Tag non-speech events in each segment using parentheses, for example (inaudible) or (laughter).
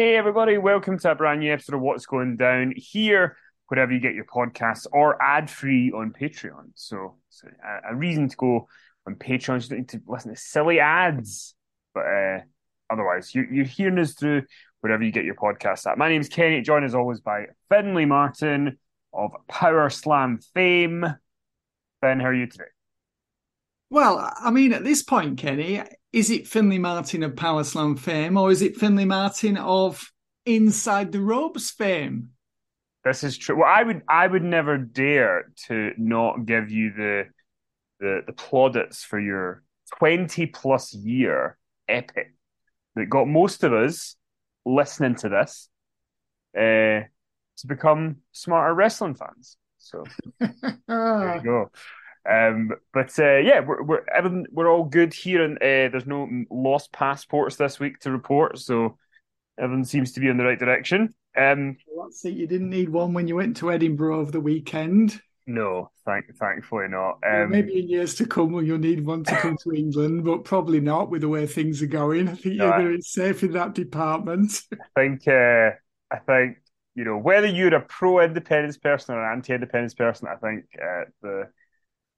Hey, everybody, welcome to a brand new episode of What's Going Down here, wherever you get your podcasts, or ad free on Patreon. So, so a, a, reason to go on Patreon. You don't need to listen to silly ads, but uh, otherwise, you're, you're hearing us through wherever you get your podcasts at. My name is Kenny, joined as always by Finley Martin of Power Slam fame. Ben, how are you today? Well, I mean, at this point, Kenny, is it Finley Martin of Power Slam fame or is it Finley Martin of Inside the Ropes fame? This is true. Well, I would I would never dare to not give you the the, the plaudits for your 20 plus year epic that got most of us listening to this uh, to become smarter wrestling fans. So (laughs) there you go. Um, but uh, yeah, we're we're everything, we're all good here, and uh, there's no lost passports this week to report, so everything seems to be in the right direction. Um, see, you didn't need one when you went to Edinburgh over the weekend. No, thank thankfully not. Um, well, maybe in years to come, you'll need one to come to England, but probably not with the way things are going. I think no, you're very safe in that department. I think uh, I think you know whether you're a pro independence person or an anti independence person, I think uh, the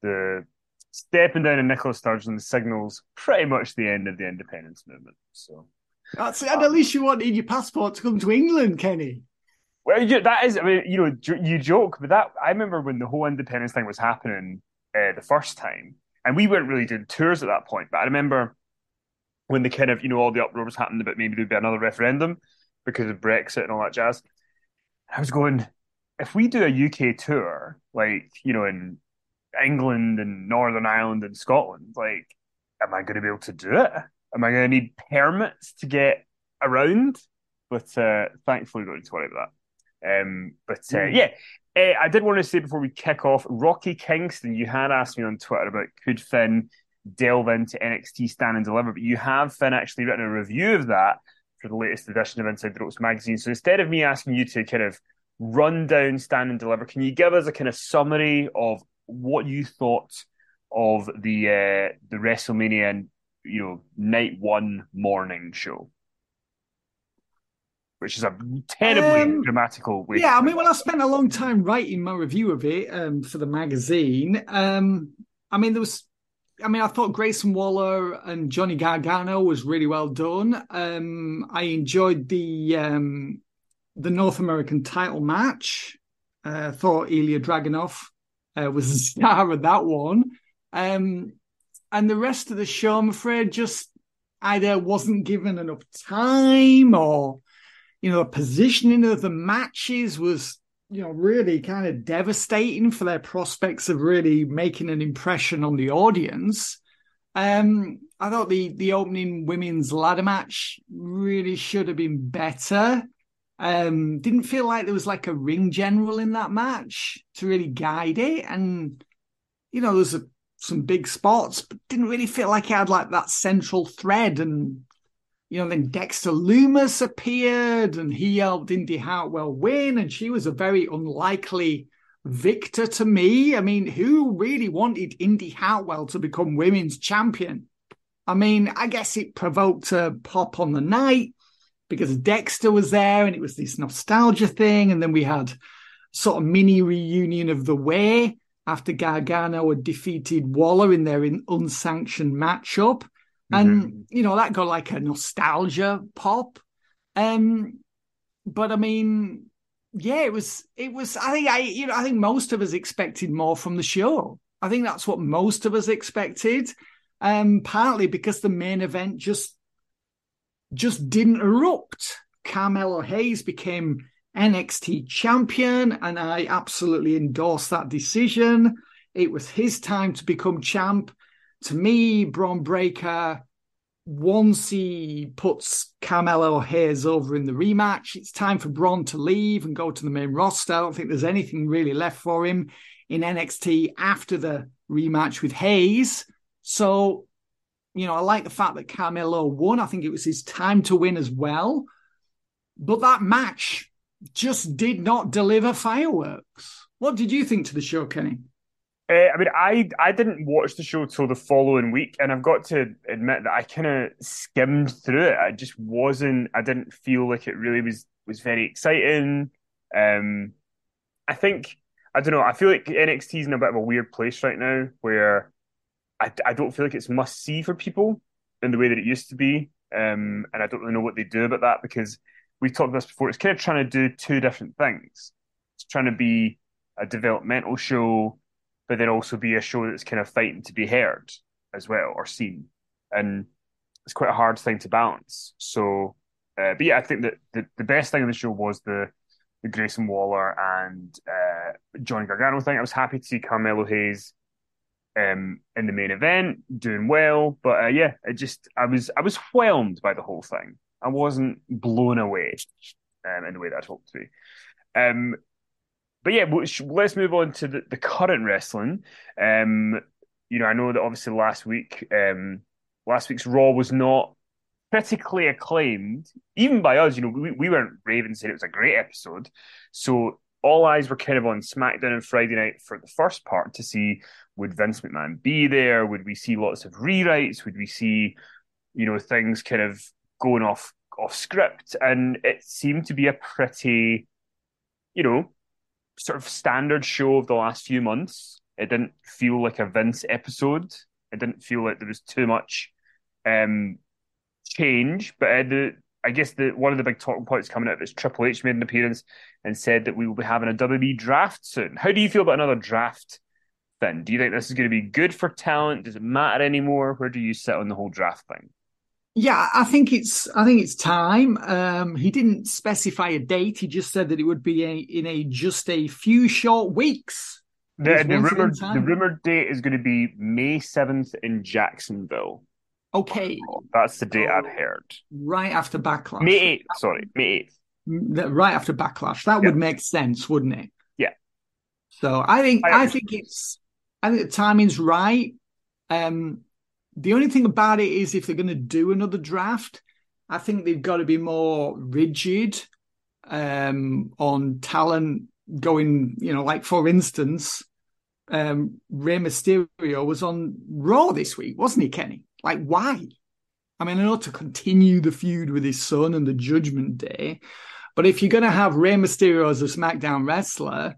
the stepping down of Nicola Sturgeon signals pretty much the end of the independence movement. So that's and at least you wanted your passport to come to England, Kenny. Well, that is, I mean, you know, you joke, but that I remember when the whole independence thing was happening uh, the first time, and we weren't really doing tours at that point. But I remember when the kind of, you know, all the uproar was happening about maybe there'd be another referendum because of Brexit and all that jazz. I was going, if we do a UK tour, like you know, in England and Northern Ireland and Scotland. Like, am I going to be able to do it? Am I going to need permits to get around? But uh, thankfully, don't need to worry about that. Um, but uh, mm. yeah, uh, I did want to say before we kick off, Rocky Kingston, you had asked me on Twitter about could Fin delve into NXT Stand and Deliver, but you have Fin actually written a review of that for the latest edition of Inside the Ropes magazine. So instead of me asking you to kind of run down Stand and Deliver, can you give us a kind of summary of what you thought of the uh, the WrestleMania you know night one morning show, which is a terribly um, dramatical way. Yeah, I mean, well, I spent a long time writing my review of it um, for the magazine. Um, I mean, there was I mean, I thought Grayson Waller and Johnny Gargano was really well done. Um, I enjoyed the um, the North American title match. I uh, thought Ilya Dragunov uh, was the (laughs) star of that one. Um, and the rest of the show, I'm afraid, just either wasn't given enough time or, you know, the positioning of the matches was, you know, really kind of devastating for their prospects of really making an impression on the audience. Um, I thought the the opening women's ladder match really should have been better. Um, didn't feel like there was like a ring general in that match to really guide it, and you know, there's a some big spots, but didn't really feel like he had like that central thread. And you know, then Dexter Lumis appeared, and he helped Indi Hartwell win, and she was a very unlikely victor to me. I mean, who really wanted Indi Hartwell to become women's champion? I mean, I guess it provoked a pop on the night because Dexter was there and it was this nostalgia thing. And then we had sort of mini reunion of the way after Gargano had defeated Waller in their unsanctioned matchup. Mm-hmm. And, you know, that got like a nostalgia pop. Um, but I mean, yeah, it was, it was, I think I, you know, I think most of us expected more from the show. I think that's what most of us expected. Um, partly because the main event just, just didn't erupt. Carmelo Hayes became NXT champion, and I absolutely endorse that decision. It was his time to become champ. To me, Bron Breakker, once he puts Carmelo Hayes over in the rematch, it's time for Bron to leave and go to the main roster. I don't think there's anything really left for him in NXT after the rematch with Hayes. So, you know, I like the fact that Carmelo won. I think it was his time to win as well. But that match just did not deliver fireworks. What did you think to the show, Kenny? Uh, I mean, I I didn't watch the show till the following week, and I've got to admit that I kind of skimmed through it. I just wasn't. I didn't feel like it really was was very exciting. Um, I think I don't know. I feel like NXT is in a bit of a weird place right now, where I I don't feel like it's must see for people in the way that it used to be. Um, and I don't really know what they do about that because we've talked about this before. It's kind of trying to do two different things. It's trying to be a developmental show, but then also be a show that's kind of fighting to be heard as well or seen. And it's quite a hard thing to balance. So, uh, but yeah, I think that the, the best thing in the show was the the Grayson Waller and uh, Johnny Gargano thing. I was happy to see Carmelo Hayes um, in the main event doing well, but uh, yeah, it just I was I was whelmed by the whole thing. I wasn't blown away um, in the way that I'd hoped to be. Um, but yeah, let's move on to the, the current wrestling. Um, you know, I know that obviously last week, um, last week's Raw was not critically acclaimed, even by us. You know, we, we weren't raving saying it was a great episode. So all eyes were kind of on SmackDown and Friday night for the first part to see would Vince McMahon be there? Would we see lots of rewrites? Would we see, you know, things kind of going off off script, and it seemed to be a pretty, you know, sort of standard show of the last few months. It didn't feel like a Vince episode. It didn't feel like there was too much um, change. But uh, the, I guess the one of the big talking points coming out is Triple H made an appearance and said that we will be having a WWE draft soon. How do you feel about another draft? Then, do you think this is going to be good for talent? Does it matter anymore? Where do you sit on the whole draft thing? Yeah, I think it's I think it's time. Um, he didn't specify a date. He just said that it would be a, in a just a few short weeks. The, the rumored the rumored date is going to be May seventh in Jacksonville. Okay, that's the date I've heard. Right after Backlash. May eighth. Sorry, May eighth. Right after Backlash. That would make sense, wouldn't it? Yeah. So I think I, I think it's I think the timing's right. Um, the only thing about it is if they're going to do another draft, I think they've got to be more rigid um, on talent going, you know, like for instance, um, Rey Mysterio was on Raw this week, wasn't he, Kenny? Like, why? I mean, I know to continue the feud with his son and the Judgment Day, but if you're going to have Rey Mysterio as a SmackDown wrestler,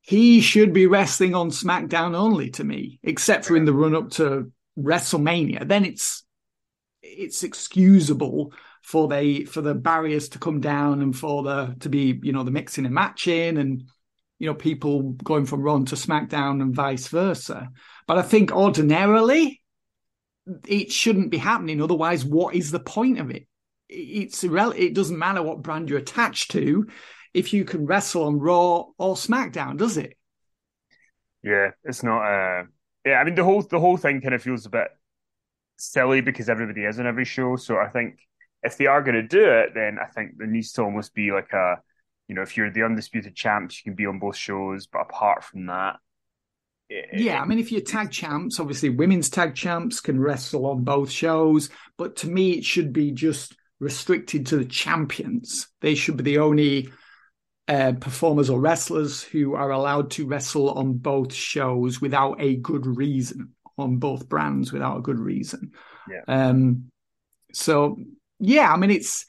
he should be wrestling on SmackDown only to me, except for in the run up to WrestleMania, then it's it's excusable for the for the barriers to come down and for the to be you know the mixing and matching and you know people going from Raw to SmackDown and vice versa. But I think ordinarily it shouldn't be happening. Otherwise, what is the point of it? It's irrelevant. It doesn't matter what brand you're attached to if you can wrestle on Raw or SmackDown, does it? Yeah, it's not. Uh, yeah, I mean the whole the whole thing kind of feels a bit silly because everybody is on every show. So I think if they are going to do it, then I think there needs to almost be like a, you know, if you're the undisputed champs, you can be on both shows. But apart from that, yeah, I mean, if you're tag champs, obviously women's tag champs can wrestle on both shows. But to me, it should be just restricted to the champions. They should be the only uh, performers or wrestlers who are allowed to wrestle on both shows without a good reason, on both brands without a good reason. Yeah. Um, so yeah, I mean it's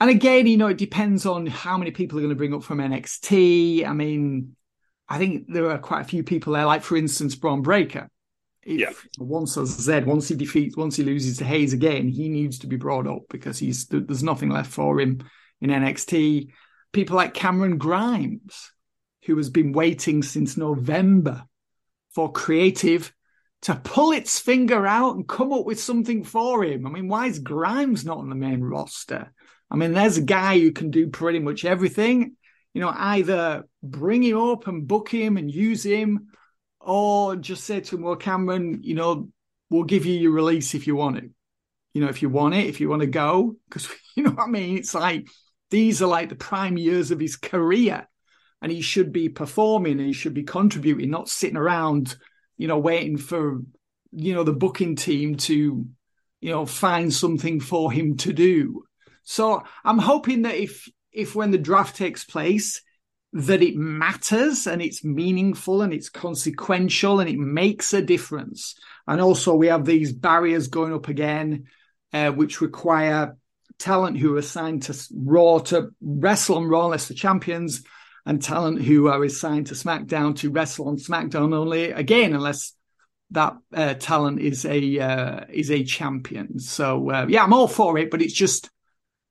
and again, you know, it depends on how many people are going to bring up from NXT. I mean, I think there are quite a few people there, like for instance, Bron Breakker. If yeah. once as Z, once he defeats, once he loses to Hayes again, he needs to be brought up because he's there's nothing left for him in NXT. People like Cameron Grimes, who has been waiting since November for creative to pull its finger out and come up with something for him. I mean, why is Grimes not on the main roster? I mean, there's a guy who can do pretty much everything. You know, either bring him up and book him and use him, or just say to him, well, Cameron, you know, we'll give you your release if you want it. You know, if you want it, if you want to go, because (laughs) you know what I mean? It's like these are like the prime years of his career, and he should be performing and he should be contributing, not sitting around you know, waiting for, you know, the booking team to, you know, find something for him to do. So I'm hoping that if, if when the draft takes place, that it matters and it's meaningful and it's consequential and it makes a difference. And also, we have these barriers going up again, uh, which require talent who are assigned to Raw to wrestle on Raw unless the champions, and talent who are assigned to SmackDown to wrestle on SmackDown only again, unless that uh, talent is a uh, is a champion. So uh, yeah, I'm all for it, but it's just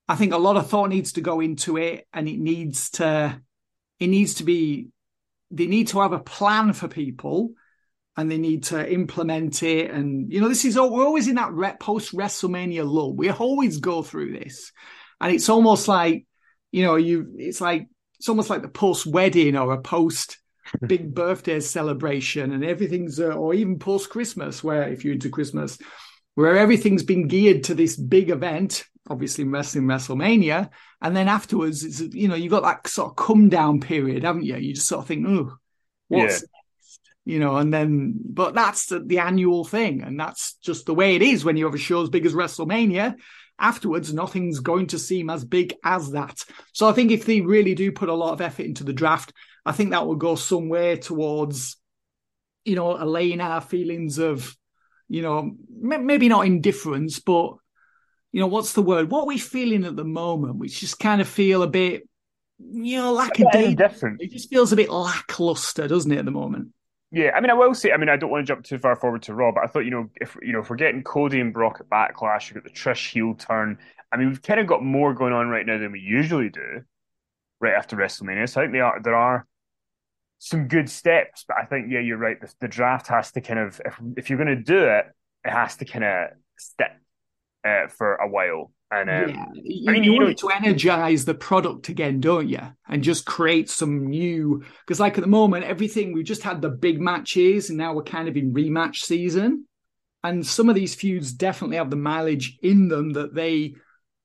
I think a lot of thought needs to go into it, and it needs to it needs to be they need to have a plan for people and they need to implement it. And you know, this is all we're always in that post WrestleMania lull. We always go through this, and it's almost like you know, you it's like it's almost like the post wedding or a post (laughs) big birthday celebration and everything's uh, or even post christmas where if you're into christmas where everything's been geared to this big event obviously wrestling wrestlemania and then afterwards it's you know you've got that sort of come down period haven't you you just sort of think oh what's yeah. next you know and then but that's the, the annual thing and that's just the way it is when you have a show as big as wrestlemania afterwards, nothing's going to seem as big as that. So I think if they really do put a lot of effort into the draft, I think that will go some way towards, you know, allaying our feelings of, you know, maybe not indifference, but, you know, what's the word? What are we feeling at the moment? We just kind of feel a bit, you know, a different. It just feels a bit lackluster, doesn't it, at the moment? Yeah, I mean, I will say, I mean, I don't want to jump too far forward to Raw, but I thought, you know, if you know, if we're getting Cody and Brock at Backlash, you've got the Trish heel turn. I mean, we've kind of got more going on right now than we usually do, right after WrestleMania. So I think they are there are some good steps, but I think yeah, you're right. The, the draft has to kind of if if you're going to do it, it has to kind of stick uh, for a while. And um, yeah, you, I mean, you, you want know, to energize the product again, don't you? And just create some new because, like at the moment, everything we've just had the big matches, and now we're kind of in rematch season. And some of these feuds definitely have the mileage in them that they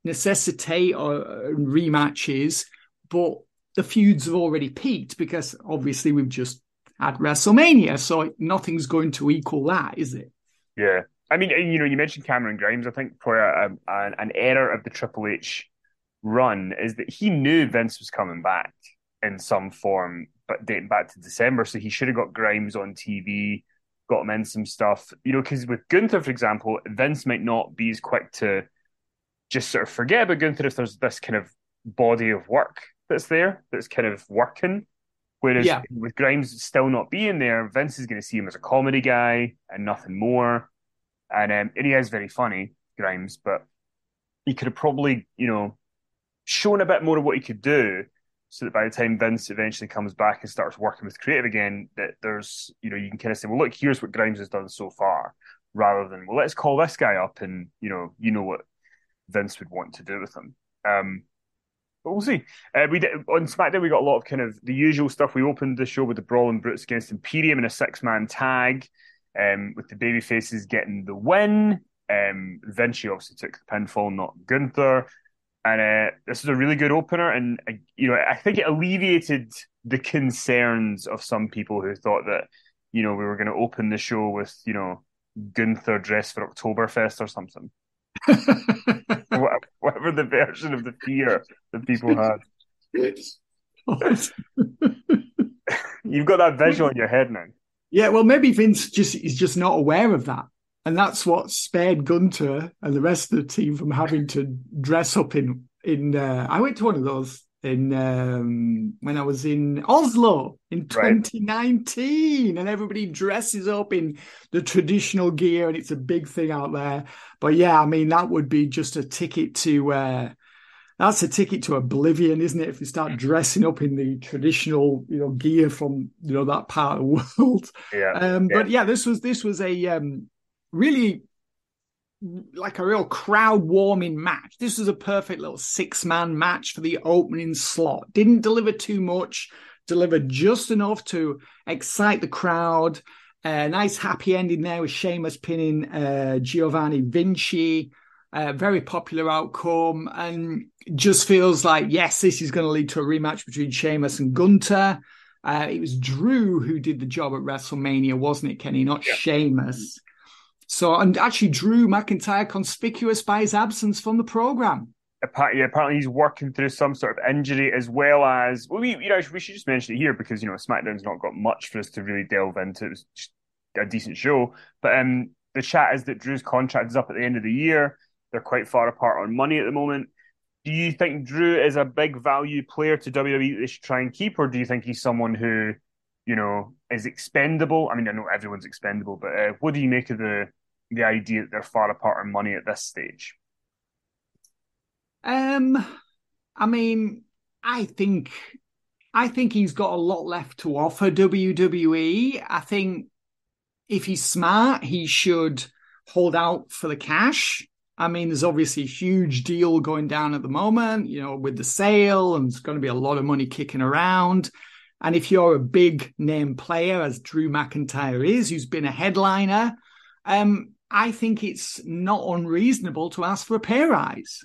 necessitate or uh, rematches, but the feuds have already peaked because obviously we've just had WrestleMania, so nothing's going to equal that, is it? Yeah, I mean, you know, you mentioned Cameron Grimes. I think for a, a, an error of the Triple H run is that he knew Vince was coming back in some form, but dating back to December, so he should have got Grimes on TV, got him in some stuff. You know, because with Gunther, for example, Vince might not be as quick to just sort of forget about Gunther if there's this kind of body of work that's there that's kind of working. Whereas yeah. with Grimes still not being there, Vince is going to see him as a comedy guy and nothing more. And um, and he is very funny, Grimes, but he could have probably, you know, shown a bit more of what he could do, so that by the time Vince eventually comes back and starts working with creative again, that there's, you know, you can kind of say, well, look, here's what Grimes has done so far, rather than, well, let's call this guy up and you know, you know what Vince would want to do with him. Um, but we'll see. Uh, we did, on SmackDown we got a lot of kind of the usual stuff. We opened the show with the Brawling Brutes against Imperium in a six man tag, um, with the baby faces getting the win. Um, Vinci obviously took the pinfall, not Gunther. And uh, this is a really good opener, and uh, you know I think it alleviated the concerns of some people who thought that you know we were going to open the show with you know Gunther dressed for Oktoberfest or something. (laughs) Whatever the version of the fear that people had. (laughs) (laughs) You've got that visual in your head now. Yeah, well, maybe Vince just is just not aware of that, and that's what spared Gunther and the rest of the team from having to dress up in. In uh, I went to one of those in um, when I was in Oslo in 2019, right. and everybody dresses up in the traditional gear, and it's a big thing out there. But yeah, I mean that would be just a ticket to uh, that's a ticket to oblivion, isn't it? If you start dressing up in the traditional, you know, gear from you know that part of (laughs) the world. Yeah. Um, yeah. But yeah, this was this was a um, really like a real crowd warming match. This was a perfect little six man match for the opening slot. Didn't deliver too much, delivered just enough to excite the crowd. A uh, nice happy ending there with Sheamus pinning uh, Giovanni Vinci. Uh, very popular outcome, and just feels like yes, this is going to lead to a rematch between Sheamus and Gunther. Uh, it was Drew who did the job at WrestleMania, wasn't it, Kenny? Not yeah. Sheamus. So, and actually, Drew McIntyre conspicuous by his absence from the program. Apparently, apparently, he's working through some sort of injury as well as well. We, you know, we should just mention it here because you know SmackDown's not got much for us to really delve into. It was just a decent show, but um, the chat is that Drew's contract is up at the end of the year. They're quite far apart on money at the moment. Do you think Drew is a big value player to WWE they should try and keep, or do you think he's someone who, you know, is expendable? I mean, I know everyone's expendable, but uh, what do you make of the the idea that they're far apart on money at this stage? Um, I mean, I think I think he's got a lot left to offer WWE. I think if he's smart, he should hold out for the cash. I mean, there's obviously a huge deal going down at the moment, you know, with the sale, and there's going to be a lot of money kicking around. And if you're a big name player, as Drew McIntyre is, who's been a headliner, um, I think it's not unreasonable to ask for a pay rise.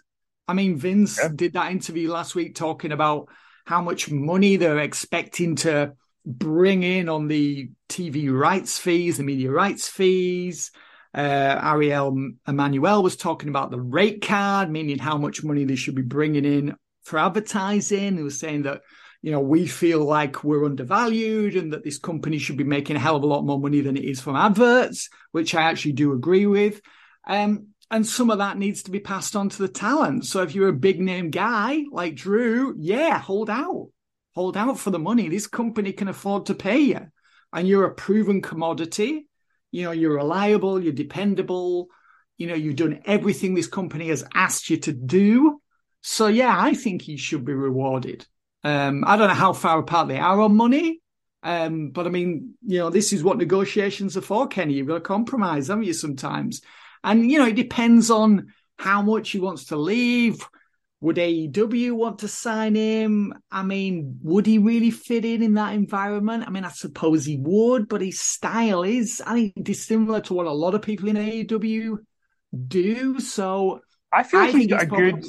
I mean, Vince yeah. did that interview last week talking about how much money they're expecting to bring in on the TV rights fees, the media rights fees. Uh, Ariel Emanuel was talking about the rate card, meaning how much money they should be bringing in for advertising. He was saying that you know, we feel like we're undervalued and that this company should be making a hell of a lot more money than it is from adverts, which I actually do agree with. Um, and some of that needs to be passed on to the talent. So if you're a big name guy like Drew, yeah, hold out, hold out for the money. This company can afford to pay you. And you're a proven commodity. You know, you're reliable, you're dependable. You know, you've done everything this company has asked you to do. So yeah, I think he should be rewarded. Um, I don't know how far apart they are on money, um, but I mean, you know, this is what negotiations are for, Kenny. You've got to compromise, haven't you, sometimes? And, you know, it depends on how much he wants to leave. Would AEW want to sign him? I mean, would he really fit in in that environment? I mean, I suppose he would, but his style is, I think, dissimilar to what a lot of people in AEW do. So I feel like I he's got a good.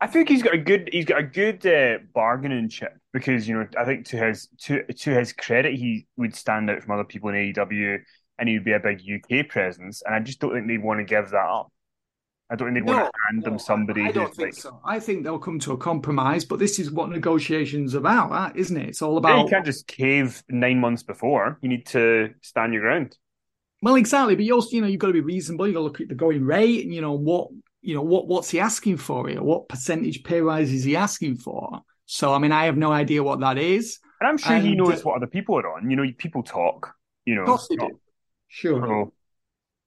I think he's got a good he's got a good uh, bargaining chip because you know I think to his to to his credit he would stand out from other people in AEW and he would be a big UK presence and I just don't think they want to give that up. I don't think they no, want to hand no, them somebody. I, I don't think like, so. I think they'll come to a compromise, but this is what negotiations about, isn't it? It's all about. Yeah, you can't just cave nine months before. You need to stand your ground. Well, exactly, but you also, you know, you've got to be reasonable. You've got to look at the going rate, and you know what you know, what what's he asking for here? What percentage pay rise is he asking for? So, I mean, I have no idea what that is. And I'm sure and, he knows uh, what other people are on. You know, people talk. You know, of course they do. Sure. So,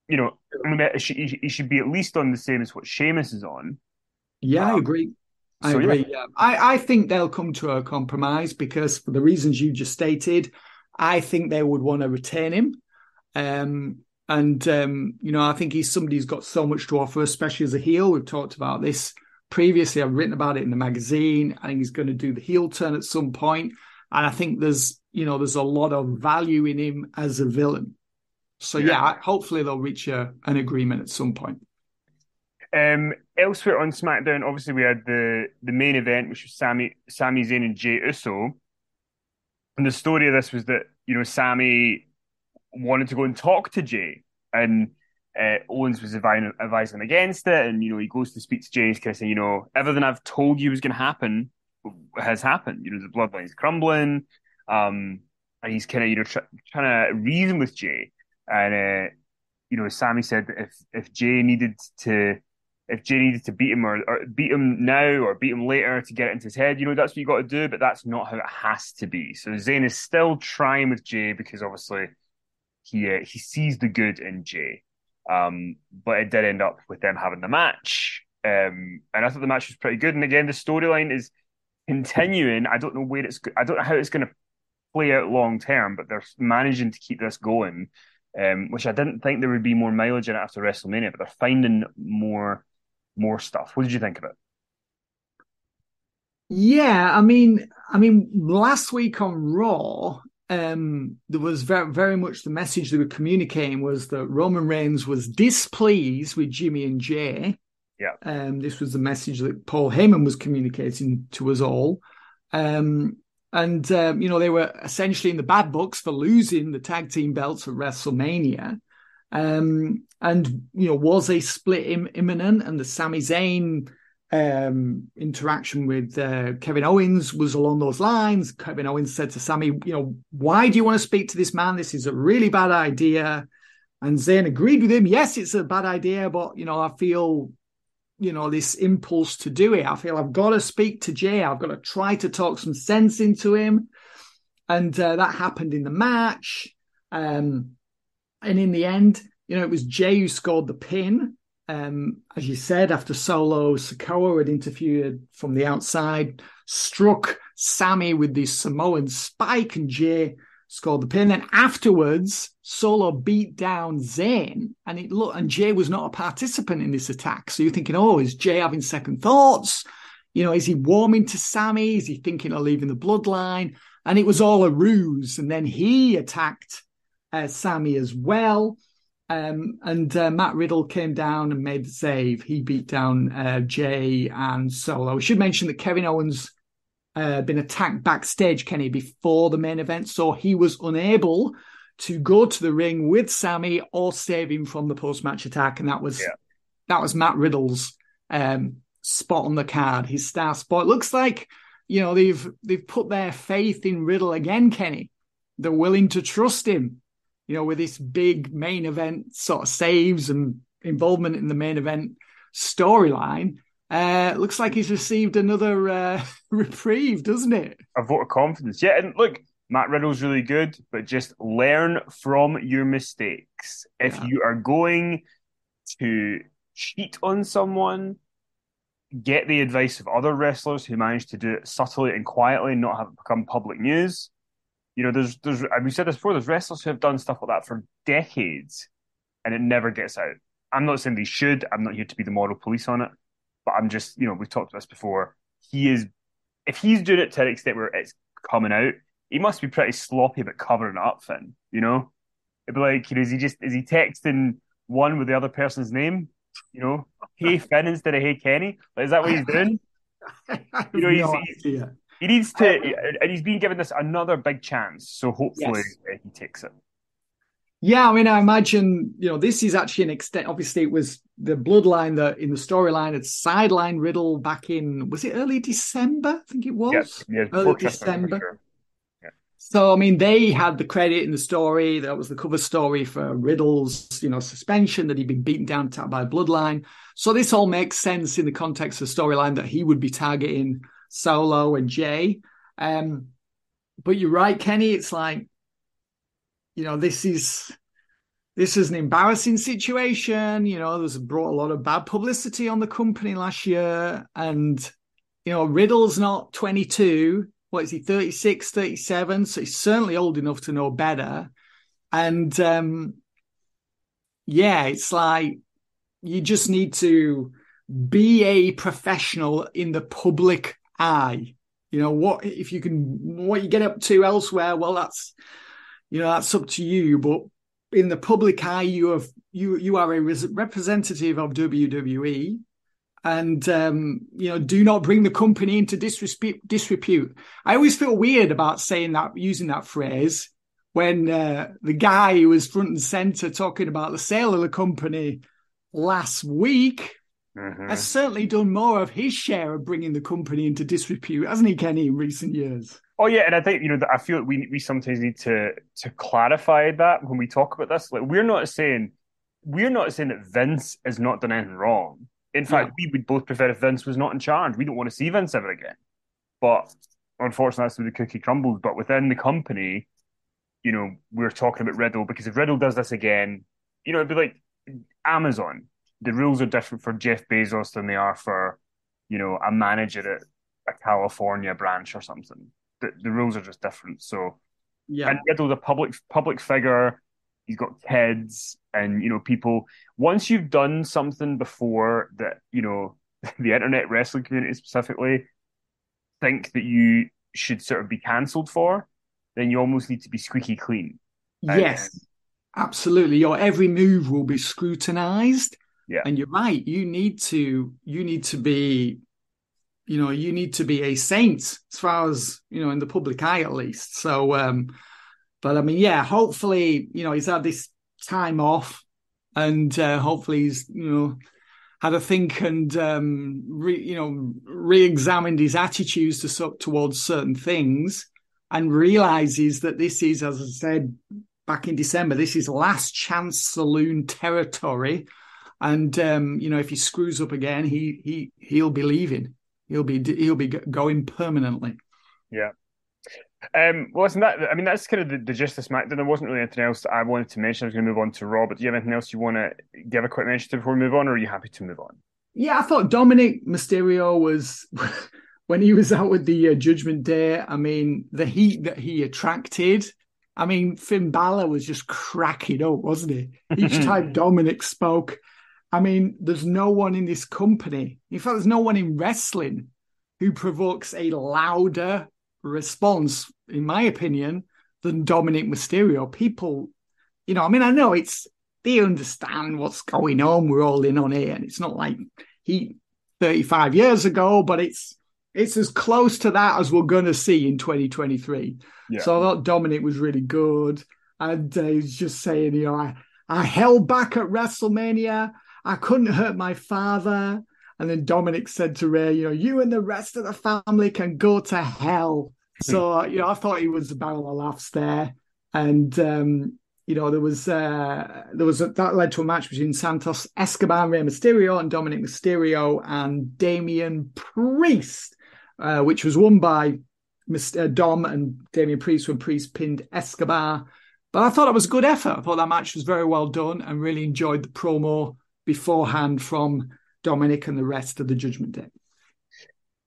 you know, I mean, he should be at least on the same as what Sheamus is on. Yeah, um, I agree. I so, agree. Yeah. I, I think they'll come to a compromise because for the reasons you just stated, I think they would want to retain him. Um, and um, you know, I think he's somebody who's got so much to offer, especially as a heel. We've talked about this previously. I've written about it in the magazine. I think he's going to do the heel turn at some point, and I think there's you know there's a lot of value in him as a villain. So yeah, yeah hopefully they'll reach a, an agreement at some point. Um, elsewhere on SmackDown, obviously we had the the main event, which was Sammy Sami Zayn and Jey Uso. And the story of this was that you know Sami wanted to go and talk to Jey, and uh, Owens was advising, advising him against it. And you know he goes to speak to Jey, he's kind of saying, you know, everything I've told you was going to happen has happened. You know, the bloodline's crumbling, um, and he's kind of you know tr- trying to reason with Jey. And uh, you know, Sami said if if Jey needed to if Jey needed to beat him or, or, beat him now or beat him later to get it into his head, you know, that's what you got to do, but that's not how it has to be. So Zayn is still trying with Jey because obviously he uh, he sees the good in Jey. Um, but it did end up with them having the match. Um, and I thought the match was pretty good. And again, the storyline is continuing. I don't know where it's, I don't know how it's going to play out long term, but they're managing to keep this going. Um, which I didn't think there would be more mileage in it after WrestleMania, but they're finding more more stuff. What did you think of it? Yeah, I mean, I mean, last week on Raw, um, there was very, very much the message they were communicating was that Roman Reigns was displeased with Jimmy and Jey. Yeah. Um, this was the message that Paul Heyman was communicating to us all. Um, and um, you know they were essentially in the bad books for losing the tag team belts at WrestleMania. Um, and you know, was a split Im- imminent? And the Sami Zayn um, interaction with uh, Kevin Owens was along those lines. Kevin Owens said to Sami, "You know, why do you want to speak to this man? This is a really bad idea." And Zayn agreed with him. Yes, it's a bad idea, but you know, I feel, you know, this impulse to do it. I feel I've got to speak to Jey I've got to try to talk some sense into him. And uh, that happened in the match. Um, and in the end, you know, it was Jey who scored the pin. Um, as you said, after Solo Sikoa had interfered from the outside, struck Sami with the Samoan spike, and Jey scored the pin. Then afterwards, Solo beat down Zayn, and it looked and Jey was not a participant in this attack. So you're thinking, oh, is Jey having second thoughts? You know, is he warming to Sami? Is he thinking of leaving the bloodline? And it was all a ruse. And then he attacked uh, Sami as well. Um, and uh, Matt Riddle came down and made the save. He beat down uh, Jey and Solo. We should mention that Kevin Owens uh, been attacked backstage, Kenny, before the main event, so he was unable to go to the ring with Sami or save him from the post-match attack, and that was yeah. that was Matt Riddle's um, spot on the card, his star spot. It looks like you know they've they've put their faith in Riddle again, Kenny. They're willing to trust him you know, with this big main event sort of saves and involvement in the main event storyline, uh, looks like he's received another uh, (laughs) reprieve, doesn't it? A vote of confidence. Yeah, and look, Matt Riddle's really good, but just learn from your mistakes. If yeah. you are going to cheat on someone, get the advice of other wrestlers who manage to do it subtly and quietly and not have it become public news. You know, there's there's we said this before. There's wrestlers who have done stuff like that for decades, and it never gets out. I'm not saying they should. I'm not here to be the moral police on it, but I'm just you know we've talked about this before. He is if he's doing it to an extent where it's coming out, he must be pretty sloppy about covering up. Fin, you know, it'd be like you know, is he just is he texting one with the other person's name? You know, hey (laughs) Fin instead of hey Kenny. Like, is that what he's doing? (laughs) you know, he's, he's, he needs to, and he's been given this another big chance. So hopefully yes. he takes it. Yeah, I mean, I imagine you know this is actually an extent. Obviously, it was the bloodline that in the storyline had sidelined Riddle back in was it early December? I think it was. Yes, yeah, early December. Sure. So I mean, they had the credit in the story. That was the cover story for Riddle's, you know, suspension that he'd been beaten down by Bloodline. So this all makes sense in the context of the storyline that he would be targeting Solo and Jey. Um, but you're right, Kenny. It's like, you know, this is this is an embarrassing situation. You know, there's brought a lot of bad publicity on the company last year. And, you know, Riddle's not 22. What is he, 36, 37? So he's certainly old enough to know better. And um, yeah, it's like you just need to be a professional in the public eye. You know, what if you can, what you get up to elsewhere, well, that's, you know, that's up to you. But in the public eye, you have, you, you are a representative of WWE and um, you know do not bring the company into disrepute, disrepute. I always feel weird about saying that, using that phrase when uh, the guy who was front and center talking about the sale of the company last week mm-hmm. has certainly done more of his share of bringing the company into disrepute, hasn't he, Kenny, in recent years? Oh yeah, and I think you know I feel like we we sometimes need to to clarify that when we talk about this. Like we're not saying we're not saying that Vince has not done anything wrong. In fact, we would both prefer if Vince was not in charge. We don't want to see Vince ever again. But unfortunately, that's where the cookie crumbles. But within the company, you know, we're talking about Riddle because if Riddle does this again, you know, it'd be like Amazon. The rules are different for Jeff Bezos than they are for, you know, a manager at a California branch or something. The, the rules are just different. So, yeah. And Riddle's a public public figure. He's got kids, and you know, people. Once you've done something before that, you know, (laughs) the internet wrestling community specifically think that you should sort of be cancelled for, then you almost need to be squeaky clean. Yes. Absolutely. Your every move will be scrutinized. Yeah. And you're right. You need to you need to be, you know, you need to be a saint as far as, you know, in the public eye at least. So um, but I mean, yeah, hopefully, you know, he's had this time off and uh, hopefully he's, you know, had a think and um, re, you know re-examined his attitudes to towards certain things and realizes that this is, as I said, back in December. This is last chance saloon territory, and um, you know if he screws up again, he he he'll be leaving. He'll be he'll be going permanently. Yeah. Um, well, listen, that I mean that's kind of the, the gist of SmackDown. There wasn't really anything else that I wanted to mention. I was going to move on to Raw, but do you have anything else you want to give a quick mention to before we move on, or are you happy to move on? Yeah, I thought Dominik Mysterio was (laughs) when he was out with the uh, Judgment Day. I mean, the heat that he attracted I mean, Finn Balor was just cracking up, wasn't he? Each (laughs) time Dominic spoke, I mean, there's no one in this company. In fact, there's no one in wrestling who provokes a louder response, in my opinion, than Dominik Mysterio. People, you know, I mean, I know it's they understand what's going on. We're all in on it, and it's not like he 35 years ago, but it's it's as close to that as we're going to see in 2023. Yeah. So I thought Dominik was really good. And uh, he was just saying, you know, I, I held back at WrestleMania. I couldn't hurt my father. And then Dominik said to Rey, you know, you and the rest of the family can go to hell. So, you know, I thought he was a barrel of laughs there. And, um, you know, there was uh, there was a, that led to a match between Santos Escobar, Rey Mysterio, and Dominik Mysterio and Damian Priest. Uh, which was won by Mr. Uh, Dom and Damian Priest when Priest pinned Escobar. But I thought it was a good effort. I thought that match was very well done and really enjoyed the promo beforehand from Dominik and the rest of the Judgment Day.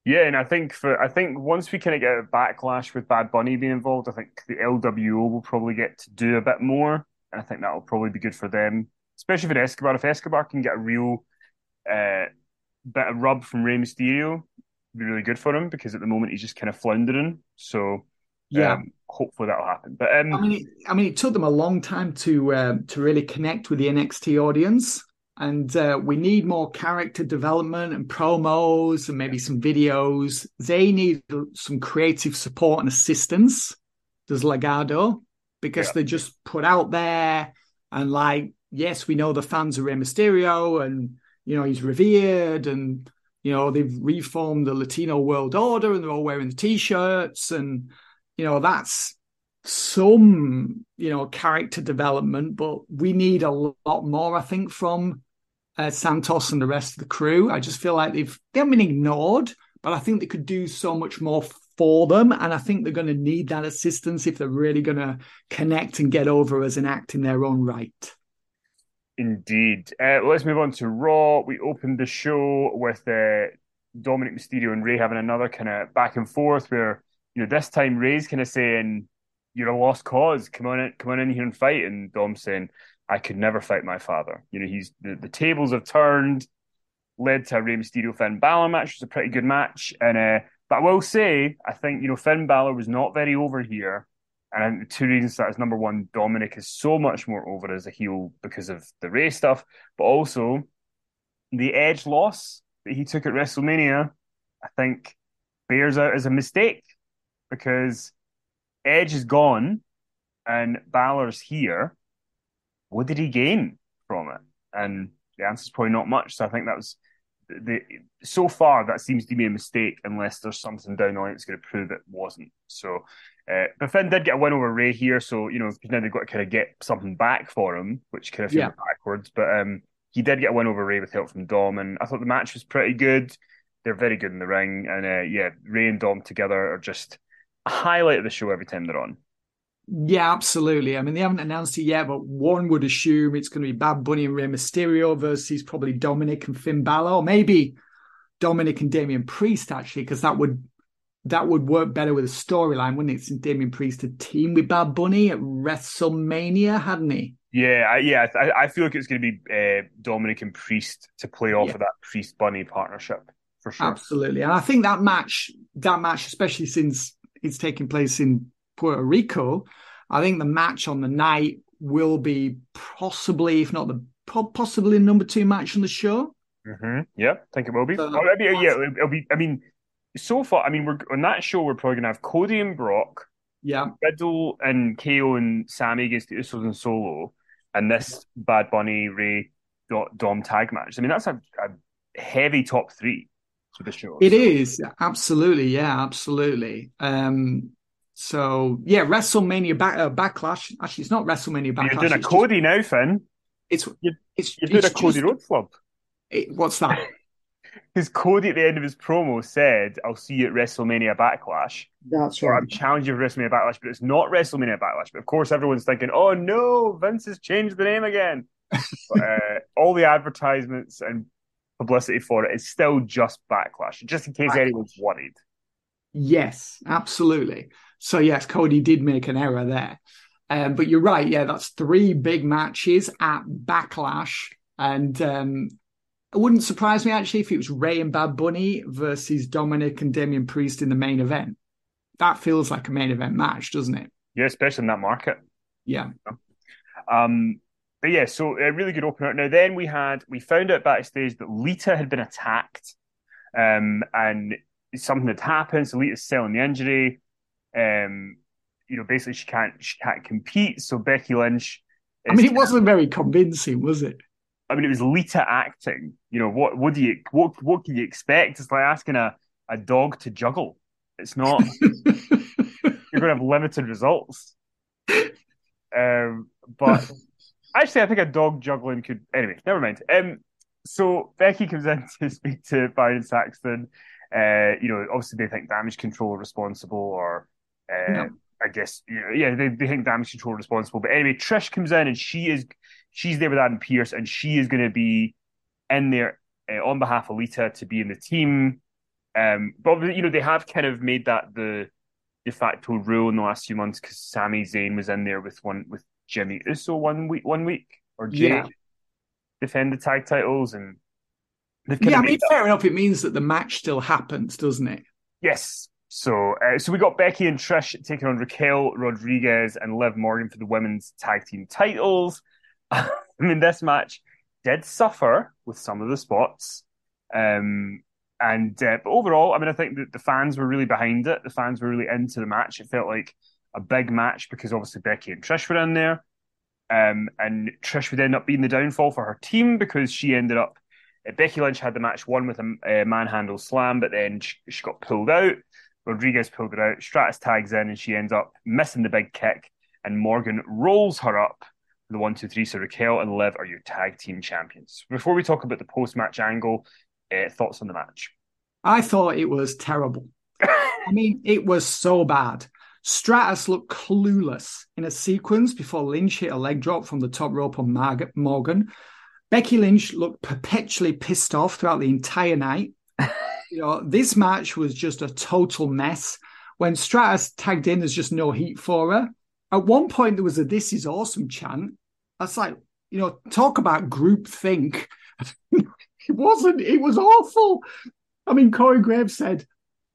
Yeah, and I think for I think once we kind of get a backlash with Bad Bunny being involved, I think the LWO will probably get to do a bit more. And I think that will probably be good for them, especially for Escobar. If Escobar can get a real uh, bit of rub from Rey Mysterio, be really good for him because at the moment he's just kind of floundering. So yeah, um, hopefully that'll happen. But um, I mean, it, I mean, it took them a long time to uh, to really connect with the NXT audience, and uh, we need more character development and promos and maybe some videos. They need some creative support and assistance. Does Legado because yeah. they just put out there and like, yes, we know the fans are Rey Mysterio and you know he's revered and you know, they've reformed the Latino world order and they're all wearing the t-shirts and you know, that's some, you know, character development, but we need a lot more, I think, from uh, Santos and the rest of the crew. I just feel like they've they haven't been ignored, but I think they could do so much more for them. And I think they're going to need that assistance if they're really going to connect and get over as an act in their own right. Indeed. Uh, let's move on to Raw. We opened the show with uh, Dominik Mysterio and Rey having another kind of back and forth where, you know, this time Rey's kind of saying, You're a lost cause. Come on in, come on in here and fight. And Dom's saying, I could never fight my father. You know, he's the, the tables have turned, led to a Rey Mysterio Finn Balor match, which was a pretty good match. And uh, but I will say, I think, you know, Finn Balor was not very over here. And I think the two reasons that is number one, Dominik is so much more over as a heel because of the Rey stuff, but also the Edge loss that he took at WrestleMania, I think bears out as a mistake because Edge is gone and Balor's here. What did he gain from it? And the answer is probably not much. So I think that was the so far that seems to be a mistake unless there's something down on it that's going to prove it wasn't. So, uh, but Finn did get a win over Rey here, so you know now they've got to kind of get something back for him, which kind of feels yeah. backwards. But um, he did get a win over Rey with help from Dom, and I thought the match was pretty good. They're very good in the ring, and uh, yeah, Rey and Dom together are just a highlight of the show every time they're on. Yeah, absolutely. I mean, they haven't announced it yet, but one would assume it's going to be Bad Bunny and Rey Mysterio versus probably Dominik and Finn Balor, or maybe Dominik and Damian Priest actually, because that would that would work better with a storyline, wouldn't it? Since Damian Priest had teamed with Bad Bunny at WrestleMania, hadn't he? Yeah, yeah. I, I feel like it's going to be uh, Dominik and Priest to play off yeah. of that Priest Bunny partnership for sure. Absolutely, and I think that match, that match, especially since it's taking place in Puerto Rico, I think the match on the night will be possibly, if not the possibly number two match on the show. Mm-hmm. Yeah, I think it will be. So, oh, maybe, yeah, it'll, be. I mean, so far, I mean, we're on that show. We're probably gonna have Cody and Brock, yeah, Riddle and KO and Sami against the Usos and Solo, and this Bad Bunny Rey Dom tag match. I mean, that's a, a heavy top three for the show. It so. is absolutely, yeah, absolutely. Um, so yeah, WrestleMania back, uh, backlash. Actually, it's not WrestleMania backlash. You're doing a Cody just, now, Fin. It's you're, it's you're doing it's a Cody Rhodes Flub. It, what's that? (laughs) Because Cody at the end of his promo said, "I'll see you at WrestleMania Backlash." That's right. I'm challenging for WrestleMania Backlash, but it's not WrestleMania Backlash. But of course, everyone's thinking, "Oh no, Vince has changed the name again." (laughs) but, uh, all the advertisements and publicity for it is still just Backlash, just in case backlash. anyone's worried. Yes, absolutely. So yes, Cody did make an error there. Um, but you're right. Yeah, that's three big matches at Backlash, and um, it wouldn't surprise me actually if it was Rey and Bad Bunny versus Dominik and Damian Priest in the main event. That feels like a main event match, doesn't it? Yeah, especially in that market. Yeah. Um, but yeah, so a really good opener. Now then we had we found out backstage that Lita had been attacked, um, and something had happened. So Lita's selling the injury. Um, you know, basically she can't she can't compete. So Becky Lynch. I mean, it wasn't very convincing, was it? I mean, it was Lita acting. You know, what what do you what what can you expect? It's like asking a, a dog to juggle. It's not. (laughs) you're going to have limited results. Um, but actually, I think a dog juggling could. Anyway, never mind. Um, so Becky comes in (laughs) to speak to Byron Saxton. Uh, you know, obviously they think damage control responsible, or uh, no. I guess yeah, they, they think damage control responsible. But anyway, Trish comes in and she is she's there with Adam Pearce and she is going to be in there uh, on behalf of Lita to be in the team. Um, but you know they have kind of made that the de facto rule in the last few months because Sami Zayn was in there with one with Jimmy Uso one week, one week or Jey yeah. defend the tag titles, and yeah, I mean, fair enough. It means that the match still happens, doesn't it? Yes. So, uh, so we got Becky and Trish taking on Raquel Rodriguez and Liv Morgan for the women's tag team titles. (laughs) I mean, this match did suffer with some of the spots. Um, and uh, but overall, I mean, I think that the fans were really behind it. The fans were really into the match. It felt like a big match because obviously Becky and Trish were in there. Um, and Trish would end up being the downfall for her team because she ended up. Uh, Becky Lynch had the match won with a, a manhandle slam, but then she, she got pulled out. Rodriguez pulled her out. Stratus tags in, and she ends up missing the big kick. And Morgan rolls her up the one, two, three. So Raquel and Liv are your tag team champions. Before we talk about the post match angle, uh, thoughts on the match? I thought it was terrible. (laughs) I mean, it was so bad. Stratus looked clueless in a sequence before Lynch hit a leg drop from the top rope on Morgan. Becky Lynch looked perpetually pissed off throughout the entire night. You know, this match was just a total mess. When Stratus tagged in, there's just no heat for her. At one point, there was a "This is awesome" chant. That's like, you know, talk about group think. (laughs) it wasn't. It was awful. I mean, Corey Graves said,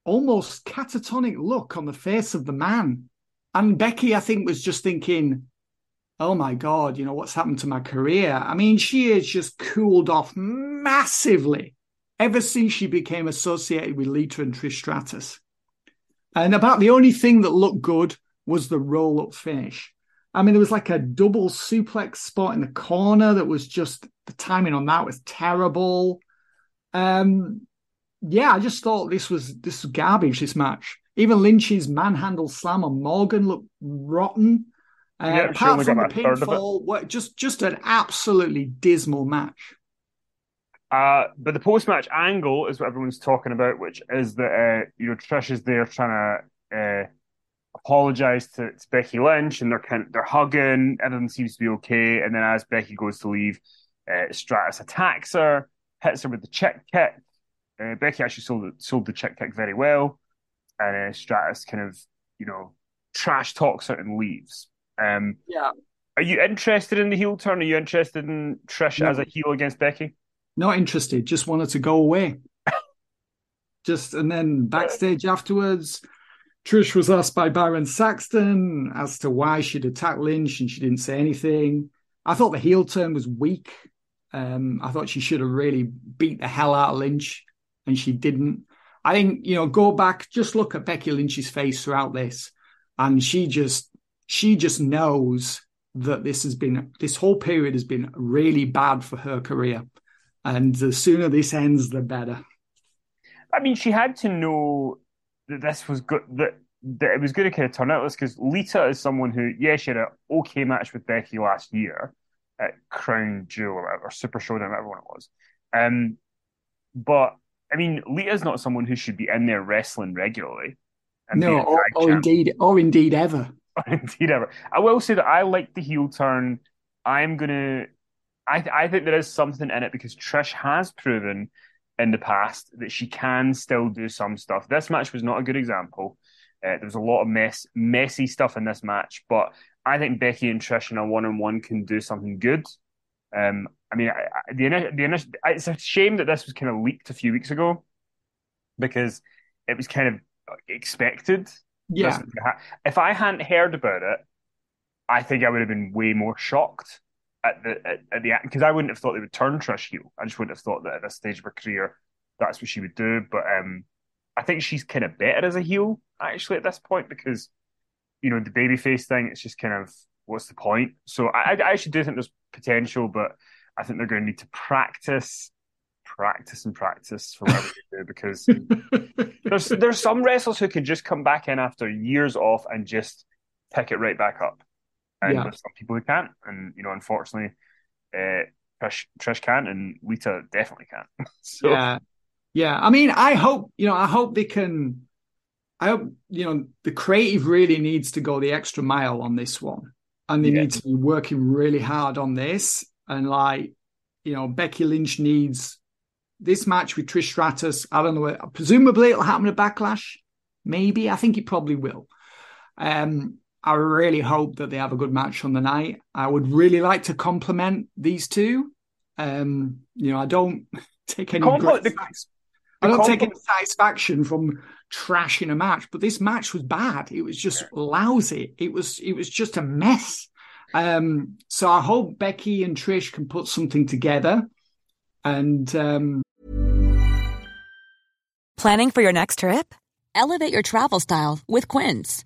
almost catatonic look on the face of the man. And Becky, I think, was just thinking, oh my God, you know, what's happened to my career? I mean, she has just cooled off massively ever since she became associated with Lita and Trish Stratus. And about the only thing that looked good was the roll up finish. I mean, there was like a double suplex spot in the corner that was just the timing on that was terrible. Um, yeah, I just thought this was this was garbage. This match, even Lynch's manhandle slam on Morgan looked rotten. Uh, yeah, apart from the pinfall, what, just just an absolutely dismal match. Uh, but the post match angle is what everyone's talking about, which is that uh, you know Trish is there trying to uh, apologize to, to, Becky Lynch, and they're kind of, they're hugging. Everything seems to be okay, and then as Becky goes to leave, uh, Stratus attacks her, hits her with the chick kick. Uh, Becky actually sold the, sold the chick kick very well, and uh, Stratus kind of you know trash talks her and leaves. Um, yeah. Are you interested in the heel turn? Are you interested in Trish no. as a heel against Becky? Not interested, just wanted to go away. (laughs) just and then backstage afterwards, Trish was asked by Byron Saxton as to why she'd attacked Lynch and she didn't say anything. I thought the heel turn was weak. Um, I thought she should have really beat the hell out of Lynch and she didn't. I think, you know, go back, just look at Becky Lynch's face throughout this. And she just she just knows that this has been this whole period has been really bad for her career and the sooner this ends, the better. I mean, she had to know that this was good. That that it was going to kind of turn out this because Lita is someone who, yeah, she had an okay match with Becky last year at Crown Jewel or, or Super Showdown, whatever one it was. Um, but I mean, Lita's not someone who should be in there wrestling regularly. No, or, or indeed, or indeed ever. (laughs) Or indeed ever. I will say that I like the heel turn. I'm gonna I th- I think there is something in it because Trish has proven in the past that she can still do some stuff. This match was not a good example. Uh, there was a lot of mess, messy stuff in this match, but I think Becky and Trish in a one-on-one can do something good. Um, I mean, I, I, the the initial, it's a shame that this was kind of leaked a few weeks ago because it was kind of expected. Yeah. If I hadn't heard about it, I think I would have been way more shocked at the at, the because I wouldn't have thought they would turn Trish heel. I just wouldn't have thought that at this stage of her career that's what she would do. But um, I think she's kind of better as a heel actually at this point because you know the babyface thing. It's just kind of what's the point? So I, I actually do think there's potential, but I think they're going to need to practice, practice, and practice for whatever they do because (laughs) there's there's some wrestlers who can just come back in after years off and just pick it right back up and yeah. there's some people who can't. And you know, unfortunately, uh, Trish Trish can't, and Lita definitely can't. (laughs) so yeah, yeah. I mean, I hope you know, I hope they can. I hope you know the creative really needs to go the extra mile on this one, and they yeah. need to be working really hard on this. And like, you know, Becky Lynch needs this match with Trish Stratus. I don't know. Presumably, it'll happen at Backlash. Maybe I think it probably will. Um, I really hope that they have a good match on the night. I would really like to compliment these two. Um, you know, I don't (laughs) take any Compl- the, I don't compl- take any satisfaction from trashing a match, but this match was bad. It was just lousy. It was it was just a mess. Um, so I hope Becky and Trish can put something together. And um... planning for your next trip? Elevate your travel style with Quince.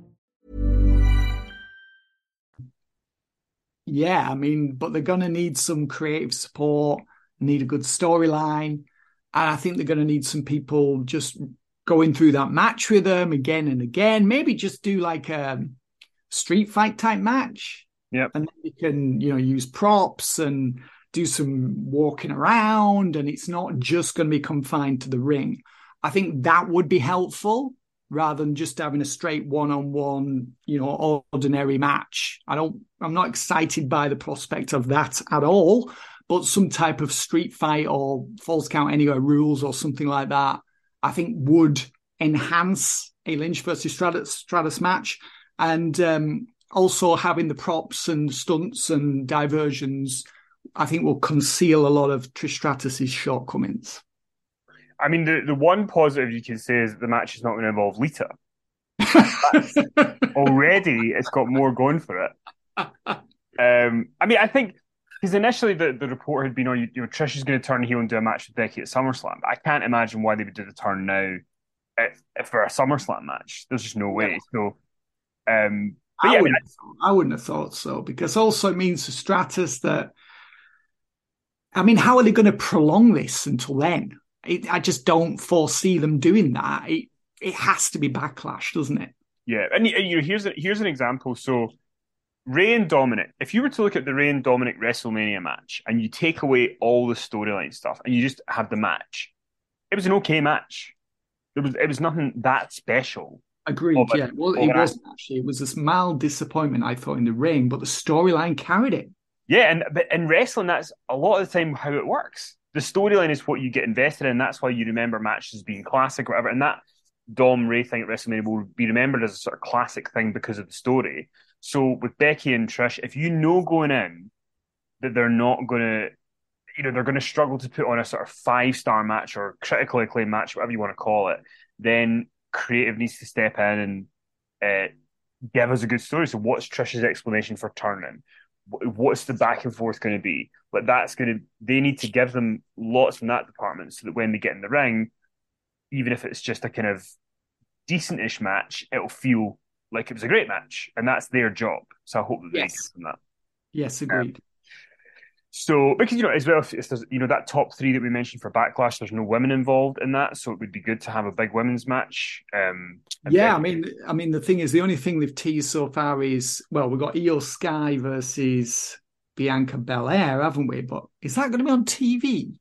Yeah, I mean, but they're going to need some creative support, need a good storyline. And I think they're going to need some people just going through that match with them again and again. Maybe just do like a street fight type match. Yeah. And then you can, you know, use props and do some walking around and it's not just going to be confined to the ring. I think that would be helpful rather than just having a straight one-on-one, you know, ordinary match. I don't I'm not excited by the prospect of that at all, but some type of street fight or falls count anywhere rules or something like that, I think would enhance a Lynch versus Stratus, Stratus match. And um, also having the props and stunts and diversions, I think will conceal a lot of Trish Stratus's shortcomings. I mean, the, the one positive you can say is that the match is not going to involve Lita. (laughs) already, it's got more going for it. Um, I mean, I think because initially the, the report had been, oh, you, you know, Trish is going to turn heel and do a match with Becky at SummerSlam. I can't imagine why they would do the turn now if, if for a SummerSlam match. There's just no way. So, um, I, yeah, wouldn't, I, I wouldn't have thought so because also it means to Stratus that. I mean, how are they going to prolong this until then? It, I just don't foresee them doing that. It, it has to be backlash, doesn't it? Yeah, and you know, here's a, here's an example. So, Rey and Dominik. If you were to look at the Rey and Dominik WrestleMania match, and you take away all the storyline stuff, and you just have the match, it was an okay match. It was it was nothing that special. Agreed. Yeah. Well, it wasn't actually. It was this mild disappointment I thought in the ring, but the storyline carried it. Yeah, and but in wrestling, that's a lot of the time how it works. The storyline is what you get invested in. That's why you remember matches being classic, or whatever. And that Dom Rey thing at WrestleMania will be remembered as a sort of classic thing because of the story. So with Becky and Trish, if you know going in that they're not going to, you know, they're going to struggle to put on a sort of five star match or critically acclaimed match, whatever you want to call it, then creative needs to step in and uh, give us a good story. So what's Trish's explanation for turning? What's the back and forth going to be? But that's going to, they need to give them lots from that department so that when they get in the ring, even if it's just a kind of decent-ish match, it'll feel like it was a great match, and that's their job. So I hope that they Yes. give them that. Yes, um, agreed. So because you know as well, if, if there's you know that top three that we mentioned for Backlash, there's no women involved in that, so it would be good to have a big women's match. Um, yeah, I mean, I mean, the thing is, the only thing they've teased so far is well, we've got Iyo Sky versus Bianca Belair, haven't we? But is that going to be on TV?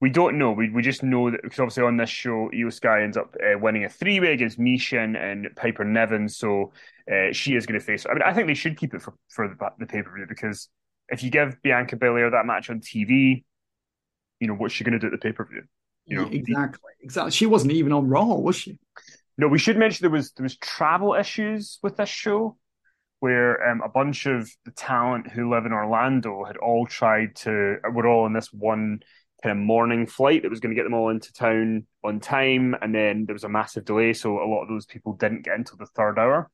we don't know. We we just know that because obviously on this show, Iyo Sky ends up uh, winning a three way against Mishin and Piper Niven, so uh, she is going to face. I mean, I think they should keep it for for the, the pay per view because if you give Bianca Belair that match on TV, you know what's she going to do at the pay per view? You know, exactly, exactly. She wasn't even on Raw, was she? No, we should mention there was there was travel issues with this show, where um, a bunch of the talent who live in Orlando had all tried to were all in this one kind of morning flight that was going to get them all into town on time, and then there was a massive delay, so a lot of those people didn't get until the third hour.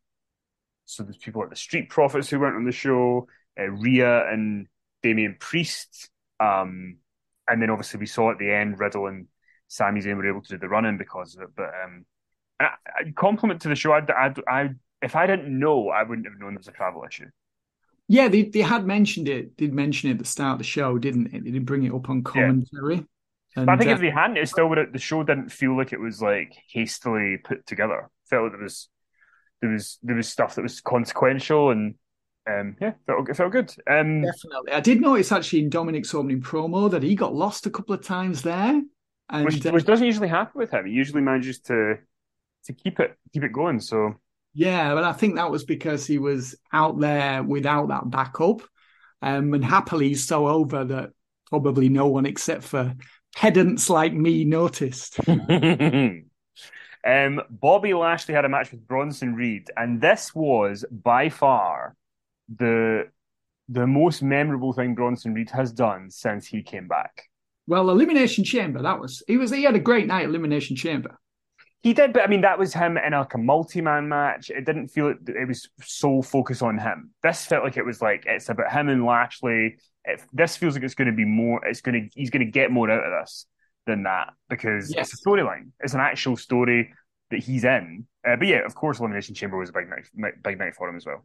So there's people like the Street Profits who weren't on the show, uh, Rhea and Damian Priest, um, and then obviously we saw at the end Riddle and Sami Zayn were able to do the run in because of it, but um, I, I, compliment to the show. I, I, I, if I didn't know, I wouldn't have known there was a travel issue. Yeah, they they had mentioned it. Did mention it at the start of the show, didn't it? They didn't bring it up on commentary. And, But I think uh, if they hadn't, it still would. have- The show didn't feel like it was like hastily put together. Felt like there was there was there was stuff that was consequential and um, yeah, felt, felt good. Um, Definitely. I did notice actually in Dominik's opening promo that he got lost a couple of times there. And which, uh, which doesn't usually happen with him. He usually manages to to keep it keep it going. So yeah, but I think that was because he was out there without that backup. Um, and happily he's so over that probably no one except for pedants like me noticed. (laughs) Um, Bobby Lashley had a match with Bronson Reed, and this was by far the the most memorable thing Bronson Reed has done since he came back. Well, Elimination Chamber, that was he was he had a great night Elimination Chamber. He did, but I mean that was him in like a multi-man match. It didn't feel it, it was so focused on him. This felt like it was like it's about him and Lashley. It, this feels like it's going to be more. It's going to he's going to get more out of this than that because yes. it's a storyline. It's an actual story that he's in. Uh, but yeah, of course, Elimination Chamber was a big night, big night for him as well.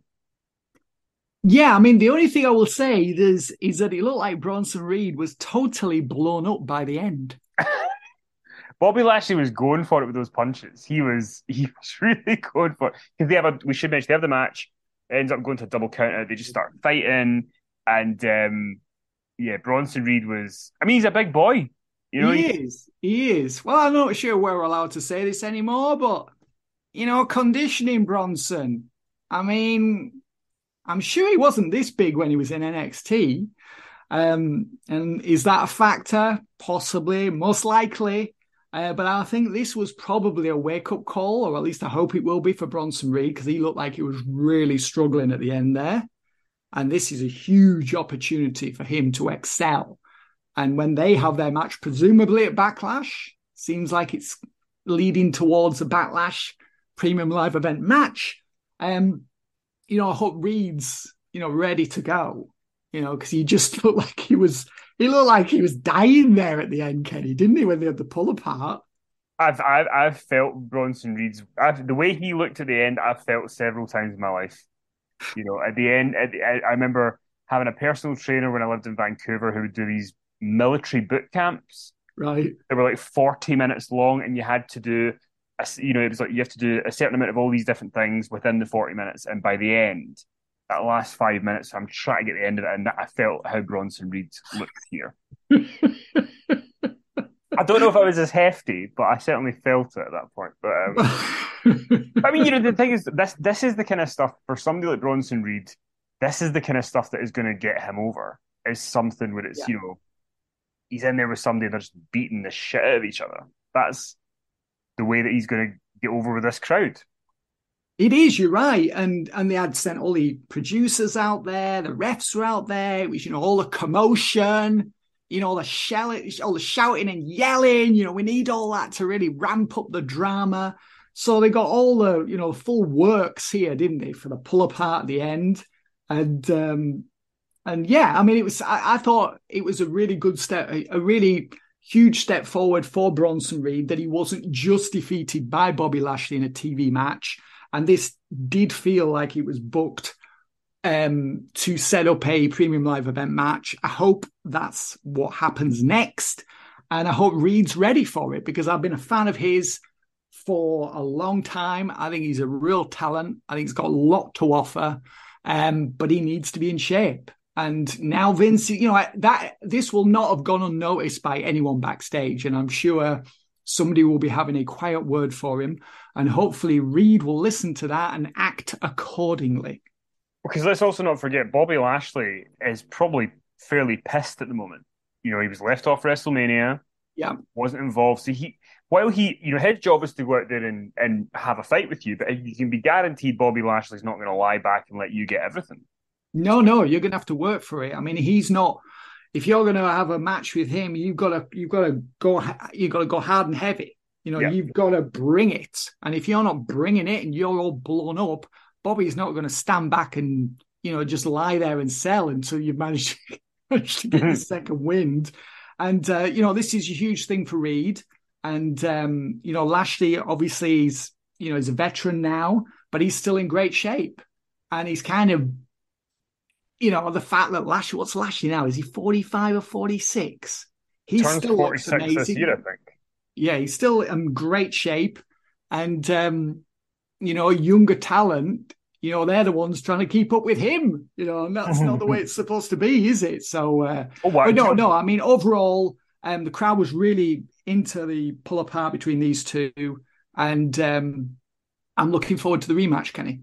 Yeah, I mean, the only thing I will say is is that it looked like Bronson Reed was totally blown up by the end. (laughs) Bobby Lashley was going for it with those punches. He was he was (laughs) really going for it because they have a. We should mention they have the match. It ends up going to a double counter. They just start fighting, and um, yeah, Bronson Reed was. I mean, he's a big boy. You know, he, he is. He is. Well, I'm not sure we're allowed to say this anymore, but you know, conditioning Bronson. I mean, I'm sure he wasn't this big when he was in NXT. Um, and is that a factor? Possibly, most likely. Uh, but I think this was probably a wake up call, or at least I hope it will be for Bronson Reed, because he looked like he was really struggling at the end there. And this is a huge opportunity for him to excel. And when they have their match, presumably at Backlash, seems like it's leading towards a Backlash premium live event match. Um, you know, I hope Reed's, you know, ready to go, you know, because he just (laughs) looked like he was, he looked like he was dying there at the end, Kenny, didn't he, when they had the pull apart? I've, I've, I've felt Bronson Reed's, I've, the way he looked at the end, I've felt several times in my life. You know, at the end, at the, I, I remember having a personal trainer when I lived in Vancouver who would do these military boot camps. Right. They were like 40 minutes long and you had to do you know, it was like you have to do a certain amount of all these different things within the 40 minutes. And by the end, that last five minutes, I'm trying to get the end of it. And I felt how Bronson Reed looked here. (laughs) I don't know if I was as hefty, but I certainly felt it at that point. But um, I mean, you know, the thing is, this this is the kind of stuff for somebody like Bronson Reed. This is the kind of stuff that is going to get him over. Is something where it's yeah. you know, he's in there with somebody and they're just beating the shit out of each other. That's the way that he's going to get over with this crowd. It is, you're right. And and they had sent all the producers out there, the refs were out there, it was, you know, all the commotion, you know, all the shouting, all the shouting and yelling, you know, we need all that to really ramp up the drama. So they got all the, you know, full works here, didn't they, for the pull apart at the end. And um and yeah, I mean it was I, I thought it was a really good step, a, a really huge step forward for Bronson Reed that he wasn't just defeated by Bobby Lashley in a TV match. And this did feel like it was booked um, to set up a premium live event match. I hope that's what happens next. And I hope Reed's ready for it because I've been a fan of his for a long time. I think he's a real talent. I think he's got a lot to offer, um, but he needs to be in shape. And now Vince, you know, that this will not have gone unnoticed by anyone backstage. And I'm sure somebody will be having a quiet word for him. And hopefully Reed will listen to that and act accordingly. Because let's also not forget, Bobby Lashley is probably fairly pissed at the moment. You know, he was left off WrestleMania. Yeah. Wasn't involved. So he while he, you know, his job is to go out there and, and have a fight with you, but you can be guaranteed Bobby Lashley's not going to lie back and let you get everything. No, no, you're going to have to work for it. I mean, he's not. If you're going to have a match with him, you've got to you've got to go you've got to go hard and heavy. You know, yeah. you've got to bring it. And if you're not bringing it and you're all blown up, Bobby's not going to stand back and you know just lie there and sell until you've managed to, (laughs) get the second wind. And uh, you know, this is a huge thing for Reed. And um, you know, Lashley obviously is you know he's a veteran now, but he's still in great shape, and he's kind of you know, the fact that Lashley, what's Lashley now? Is he 45 or 46? He Turns still 46 amazing. Year, I think. Yeah, he's still in great shape. And, um, you know, younger talent, you know, they're the ones trying to keep up with him, you know, and that's not the way (laughs) it's supposed to be, is it? So, uh, oh, wow. but no, no, I mean, overall, um, the crowd was really into the pull apart between these two. And um, I'm looking forward to the rematch, Kenny.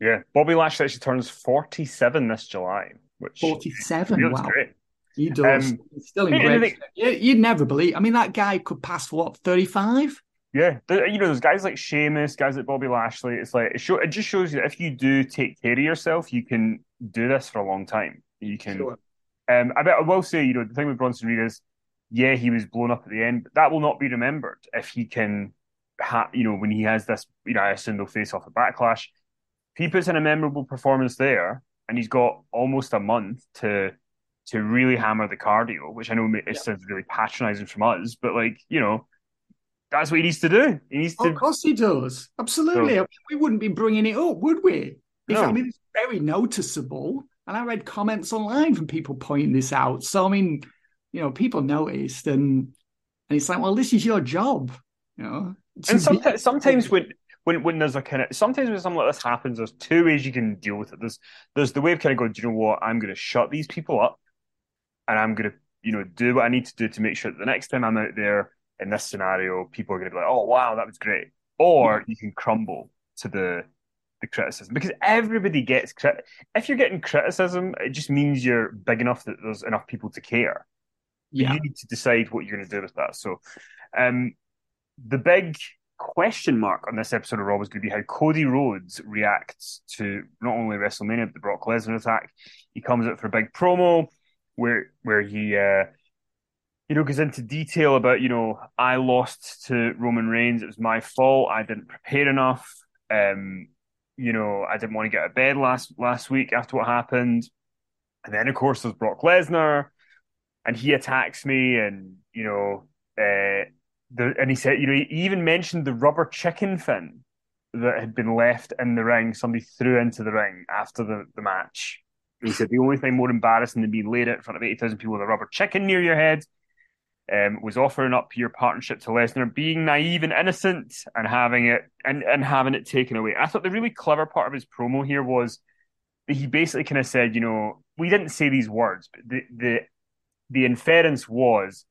Yeah, Bobby Lashley actually turns 47 this July, which 47. Wow. Great. He does. Um, still in great. Think, you'd never believe. I mean, that guy could pass for what 35. Yeah, you know, there's guys like Sheamus, guys like Bobby Lashley. It's like it, show, it just shows you that if you do take care of yourself, you can do this for a long time. You can. Sure. Um, I bet I will say, you know, the thing with Bronson Reed is, yeah, he was blown up at the end, but that will not be remembered if he can, ha- you know, when he has this, you know, I assume they'll face off a backlash. He puts in a memorable performance there, and he's got almost a month to to really hammer the cardio, which I know it yeah. sounds really patronizing from us, but like you know, that's what he needs to do. He needs oh, to. Of course, he does. Absolutely. So, we wouldn't be bringing it up, would we? If, no. I mean, it's very noticeable, and I read comments online from people pointing this out. So I mean, you know, people noticed, and and it's like, well, this is your job, you know. And sometimes, sometimes (laughs) when when when there's a kind of sometimes when something like this happens, there's two ways you can deal with it. There's there's the way of kind of going, do you know what? I'm going to shut these people up, and I'm going to you know do what I need to do to make sure that the next time I'm out there in this scenario, people are going to be like, oh wow, that was great. Or you can crumble to the the criticism because everybody gets crit. If you're getting criticism, it just means you're big enough that there's enough people to care. Yeah. You need to decide what you're going to do with that. So, um, the big question mark on this episode of Raw was going to be how Cody Rhodes reacts to not only WrestleMania but the Brock Lesnar attack. He comes out for a big promo where where he uh, you know goes into detail about you know I lost to Roman Reigns. It was my fault. I didn't prepare enough. Um, you know I didn't want to get out of bed last last week after what happened. And then of course there's Brock Lesnar, and he attacks me, and you know. Uh, the, and he said, you know, he even mentioned the rubber chicken fin that had been left in the ring. Somebody threw into the ring after the, the match. he said the only thing more embarrassing than being laid out in front of eighty thousand people with a rubber chicken near your head um, was offering up your partnership to Lesnar, being naive and innocent, and having it and, and having it taken away. I thought the really clever part of his promo here was that he basically kind of said, you know, we didn't say these words, but the the the inference was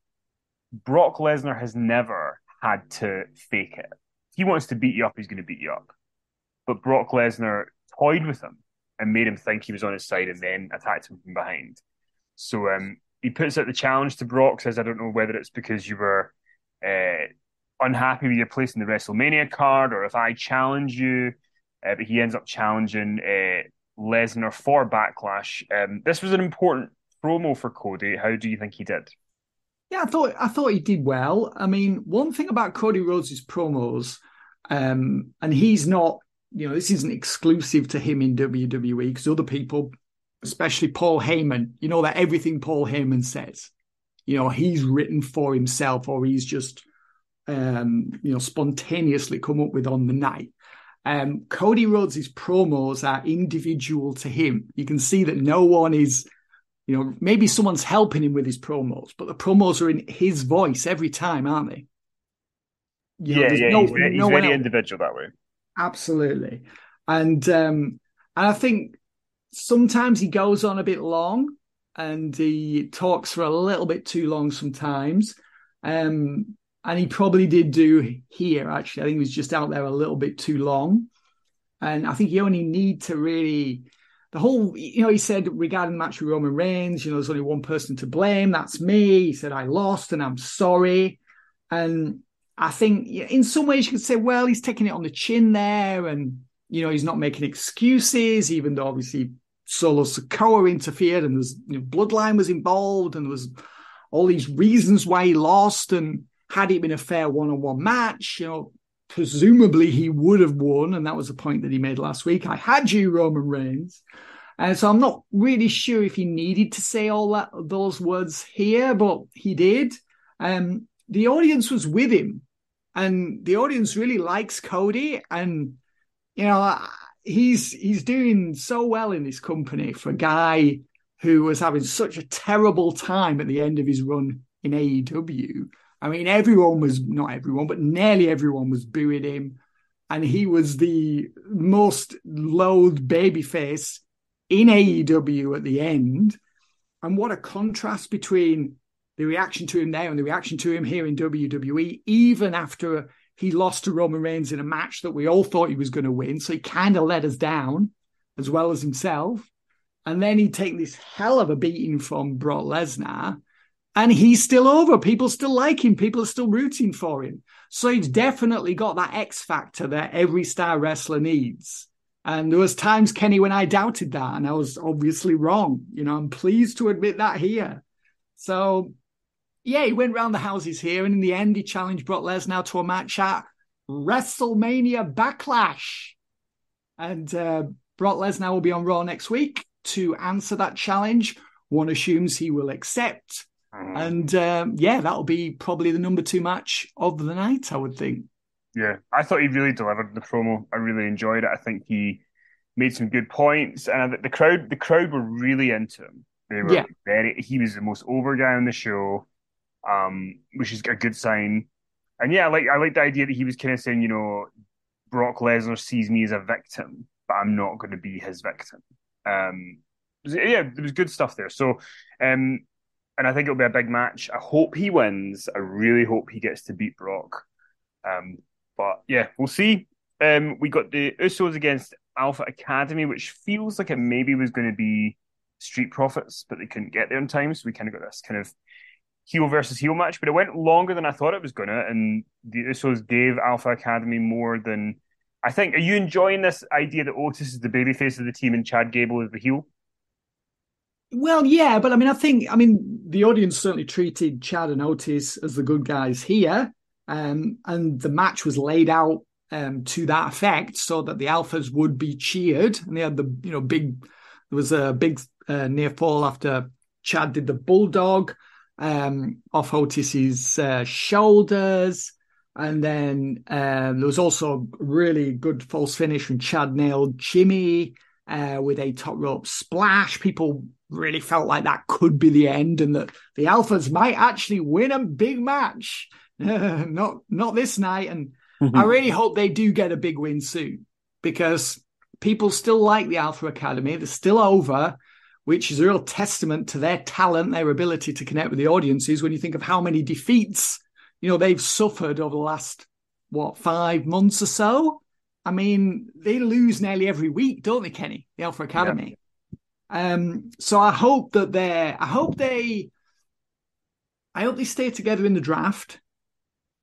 Brock Lesnar has never had to fake it. If he wants to beat you up, he's going to beat you up. But Brock Lesnar toyed with him and made him think he was on his side and then attacked him from behind. So um, he puts out the challenge to Brock, says, I don't know whether it's because you were uh, unhappy with your place in the WrestleMania card or if I challenge you. Uh, but he ends up challenging uh, Lesnar for Backlash. Um, this was an important promo for Cody. How do you think he did? Yeah, I thought I thought he did well. I mean, one thing about Cody Rhodes' promos, um, and he's not, you know, this isn't exclusive to him in WWE because other people, especially Paul Heyman, you know that everything Paul Heyman says, you know, he's written for himself or he's just, um, you know, spontaneously come up with on the night. Um, Cody Rhodes' promos are individual to him. You can see that no one is you know, maybe someone's helping him with his promos, but the promos are in his voice every time, aren't they? You yeah, know, yeah, no, he's, no he's very individual that way. Absolutely, and um, and I think sometimes he goes on a bit long, and he talks for a little bit too long sometimes. Um, and he probably did do here. Actually, I think he was just out there a little bit too long, and I think you only need to really the whole, you know, he said regarding the match with Roman Reigns, you know, there's only one person to blame. That's me. He said, I lost and I'm sorry. And I think in some ways you could say, well, he's taking it on the chin there. And, you know, he's not making excuses, even though obviously Solo Sikoa interfered and there's you know, bloodline was involved and there was all these reasons why he lost. And had it been a fair one on one match, you know, presumably he would have won, and that was the point that he made last week. I had you, Roman Reigns. And so I'm not really sure if he needed to say all that those words here, but he did. Um, the audience was with him, and the audience really likes Cody, and you know he's he's doing so well in this company for a guy who was having such a terrible time at the end of his run in AEW. I mean, everyone was not everyone, but nearly everyone was booing him, and he was the most loathed babyface in AEW at the end. And what a contrast between the reaction to him there and the reaction to him here in WWE, even after he lost to Roman Reigns in a match that we all thought he was going to win. So he kind of let us down as well as himself. And then he'd take this hell of a beating from Brock Lesnar and he's still over. People still like him. People are still rooting for him. So he's definitely got that X factor that every star wrestler needs. And there was times, Kenny, when I doubted that, and I was obviously wrong. You know, I'm pleased to admit that here. So, yeah, he went round the houses here, and in the end, he challenged Brock Lesnar to a match at WrestleMania Backlash. And uh, Brock Lesnar will be on Raw next week to answer that challenge. One assumes he will accept. Mm-hmm. And um, yeah, that'll be probably the number two match of the night, I would think. Yeah, I thought he really delivered the promo. I really enjoyed it. I think he made some good points, and the crowd, the crowd were really into him. They were yeah. very. He was the most over guy on the show, um, which is a good sign. And yeah, I like I like the idea that he was kind of saying, you know, Brock Lesnar sees me as a victim, but I'm not going to be his victim. Um, yeah, there was good stuff there. So, um, and I think it'll be a big match. I hope he wins. I really hope he gets to beat Brock. Um, but yeah, we'll see. Um, we got the Usos against Alpha Academy, which feels like it maybe was going to be Street Profits, but they couldn't get there in time. So we kind of got this kind of heel versus heel match, but it went longer than I thought it was going to. And the Usos gave Alpha Academy more than I think. Are you enjoying this idea that Otis is the babyface of the team and Chad Gable is the heel? Well, yeah, but I mean, I think, I mean, the audience certainly treated Chad and Otis as the good guys here. Um, and the match was laid out um, to that effect so that the Alphas would be cheered. And they had the, you know, big, there was a big uh, near fall after Chad did the bulldog um, off Otis's uh, shoulders. And then um, there was also a really good false finish when Chad nailed Jimmy uh, with a top rope splash. People really felt like that could be the end and that the Alphas might actually win a big match. (laughs) not not this night. And mm-hmm. I really hope they do get a big win soon because people still like the Alpha Academy. They're still over, which is a real testament to their talent, their ability to connect with the audiences when you think of how many defeats, you know, they've suffered over the last, what, five months or so. I mean, they lose nearly every week, don't they, Kenny? The Alpha Academy. Yeah. Um, so I hope that they're, I hope they, I hope they stay together in the draft.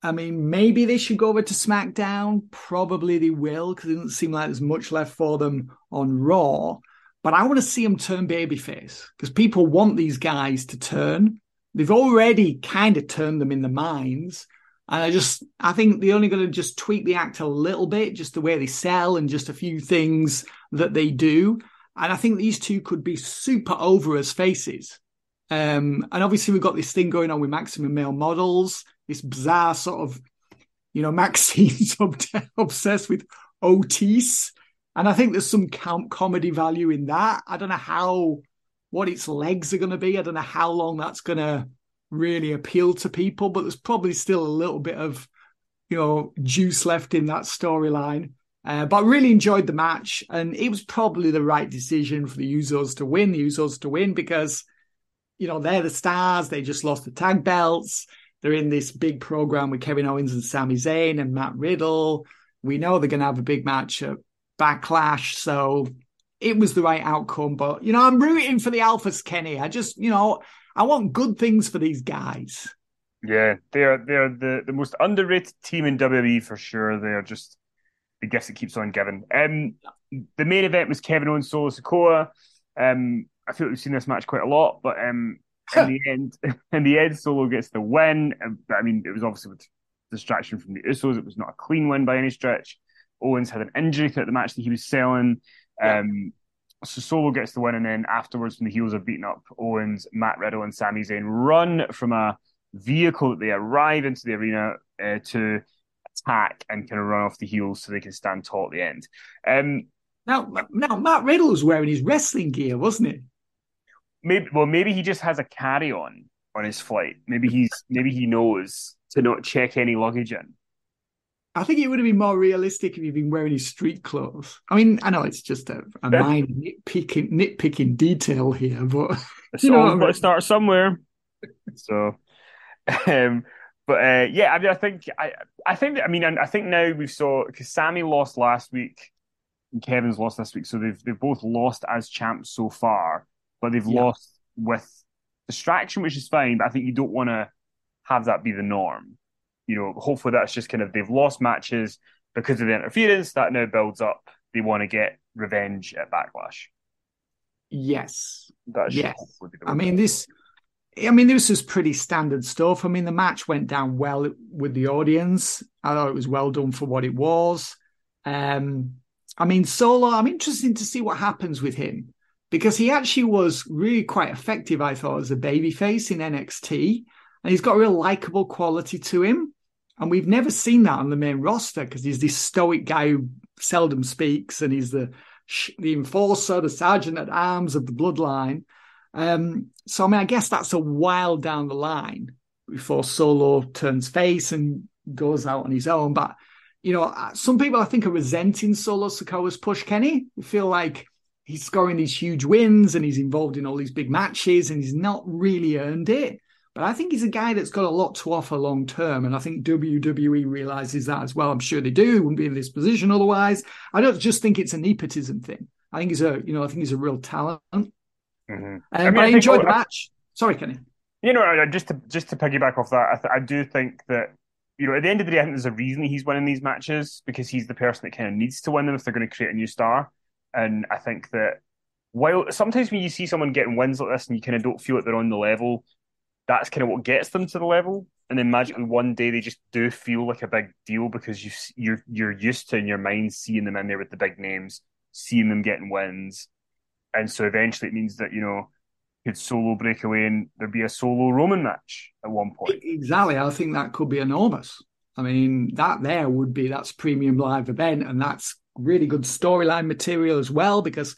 I mean, maybe they should go over to SmackDown. Probably they will because it doesn't seem like there's much left for them on Raw. But I want to see them turn babyface because people want these guys to turn. They've already kind of turned them in the minds. And I just, I think they're only going to just tweak the act a little bit, just the way they sell and just a few things that they do. And I think these two could be super over as faces. Um, and obviously, we've got this thing going on with Maximum Male Models this bizarre sort of, you know, (laughs) Maxine's obsessed with Otis. And I think there's some com- comedy value in that. I don't know how, what its legs are going to be. I don't know how long that's going to really appeal to people, but there's probably still a little bit of, you know, juice left in that storyline. Uh, but I really enjoyed the match, and it was probably the right decision for the Usos to win. The Usos to win because, you know, they're the stars. They just lost the tag belts. They're in this big program with Kevin Owens and Sami Zayn and Matt Riddle. We know they're going to have a big match at Backlash. So it was the right outcome. But, you know, I'm rooting for the Alphas, Kenny. I just, you know, I want good things for these guys. Yeah, they're they're the, the most underrated team in WWE for sure. They're just the gift that keeps on giving. Um, the main event was Kevin Owens Solo Sikoa. Um, I feel like we've seen this match quite a lot, but um, (laughs) in the end, (laughs) in the end, Solo gets the win. I mean, it was obviously with distraction from the Usos. It was not a clean win by any stretch. Owens had an injury throughout the match that he was selling. Yeah. Um, so Solo gets the win, and then afterwards, when the heels are beaten up, Owens, Matt Riddle, and Sami Zayn run from a vehicle that they arrive into the arena uh, to attack and kind of run off the heels so they can stand tall at the end. Um, now, now Matt Riddle was wearing his wrestling gear, wasn't it? maybe well maybe he just has a carry on on his flight. Maybe he's maybe he knows to not check any luggage in. I think it would have been more realistic if he'd been wearing his street clothes. I mean, I know it's just a, a minor nitpicking nitpicking detail here, but (laughs) you know, got I to start somewhere. so, (laughs) um, but uh, yeah, I mean, I think I, I think I mean, I think now we've saw because Sami lost last week, and Kevin's lost this week, so they've they've both lost as champs so far but they've yeah. lost with distraction, which is fine. But I think you don't want to have that be the norm. You know, hopefully that's just kind of they've lost matches because of the interference that now builds up. They want to get revenge at Backlash. Yes. That's yes. I mean this. I mean, this was pretty standard stuff. I mean, the match went down well with the audience. I thought it was well done for what it was. Um, I mean, Solo, I'm interested to see what happens with him because he actually was really quite effective, I thought, as a babyface in NXT. And he's got a real likable quality to him. And we've never seen that on the main roster because he's this stoic guy who seldom speaks and he's the the enforcer, the sergeant at arms of the bloodline. Um, so I mean, I guess that's a while down the line before Solo turns face and goes out on his own. But you know, uh, some people I think are resenting Solo Sikoa's push. Kenny, they feel like he's scoring these huge wins and he's involved in all these big matches and he's not really earned it. But I think he's a guy that's got a lot to offer long term. And I think WWE realizes that as well. I'm sure they do. Wouldn't be in this position otherwise. I don't just think it's a nepotism thing. I think he's a, you know, I think he's a real talent. Mm-hmm. Um, I mean, I, I enjoyed the match. Sorry, Kenny. You know, just to just to piggyback off that, I, th- I do think that you know, at the end of the day, I think there's a reason he's winning these matches because he's the person that kind of needs to win them if they're going to create a new star. And I think that while sometimes when you see someone getting wins like this and you kind of don't feel that they're on the level, that's kind of what gets them to the level. And then magically one day they just do feel like a big deal because you you're you're used to in your mind seeing them in there with the big names, seeing them getting wins, and so eventually it means that you know could solo break away and there'd be a solo Roman match at one point. Exactly, I think that could be enormous. I mean, that there would be that's premium live event, and that's really good storyline material as well because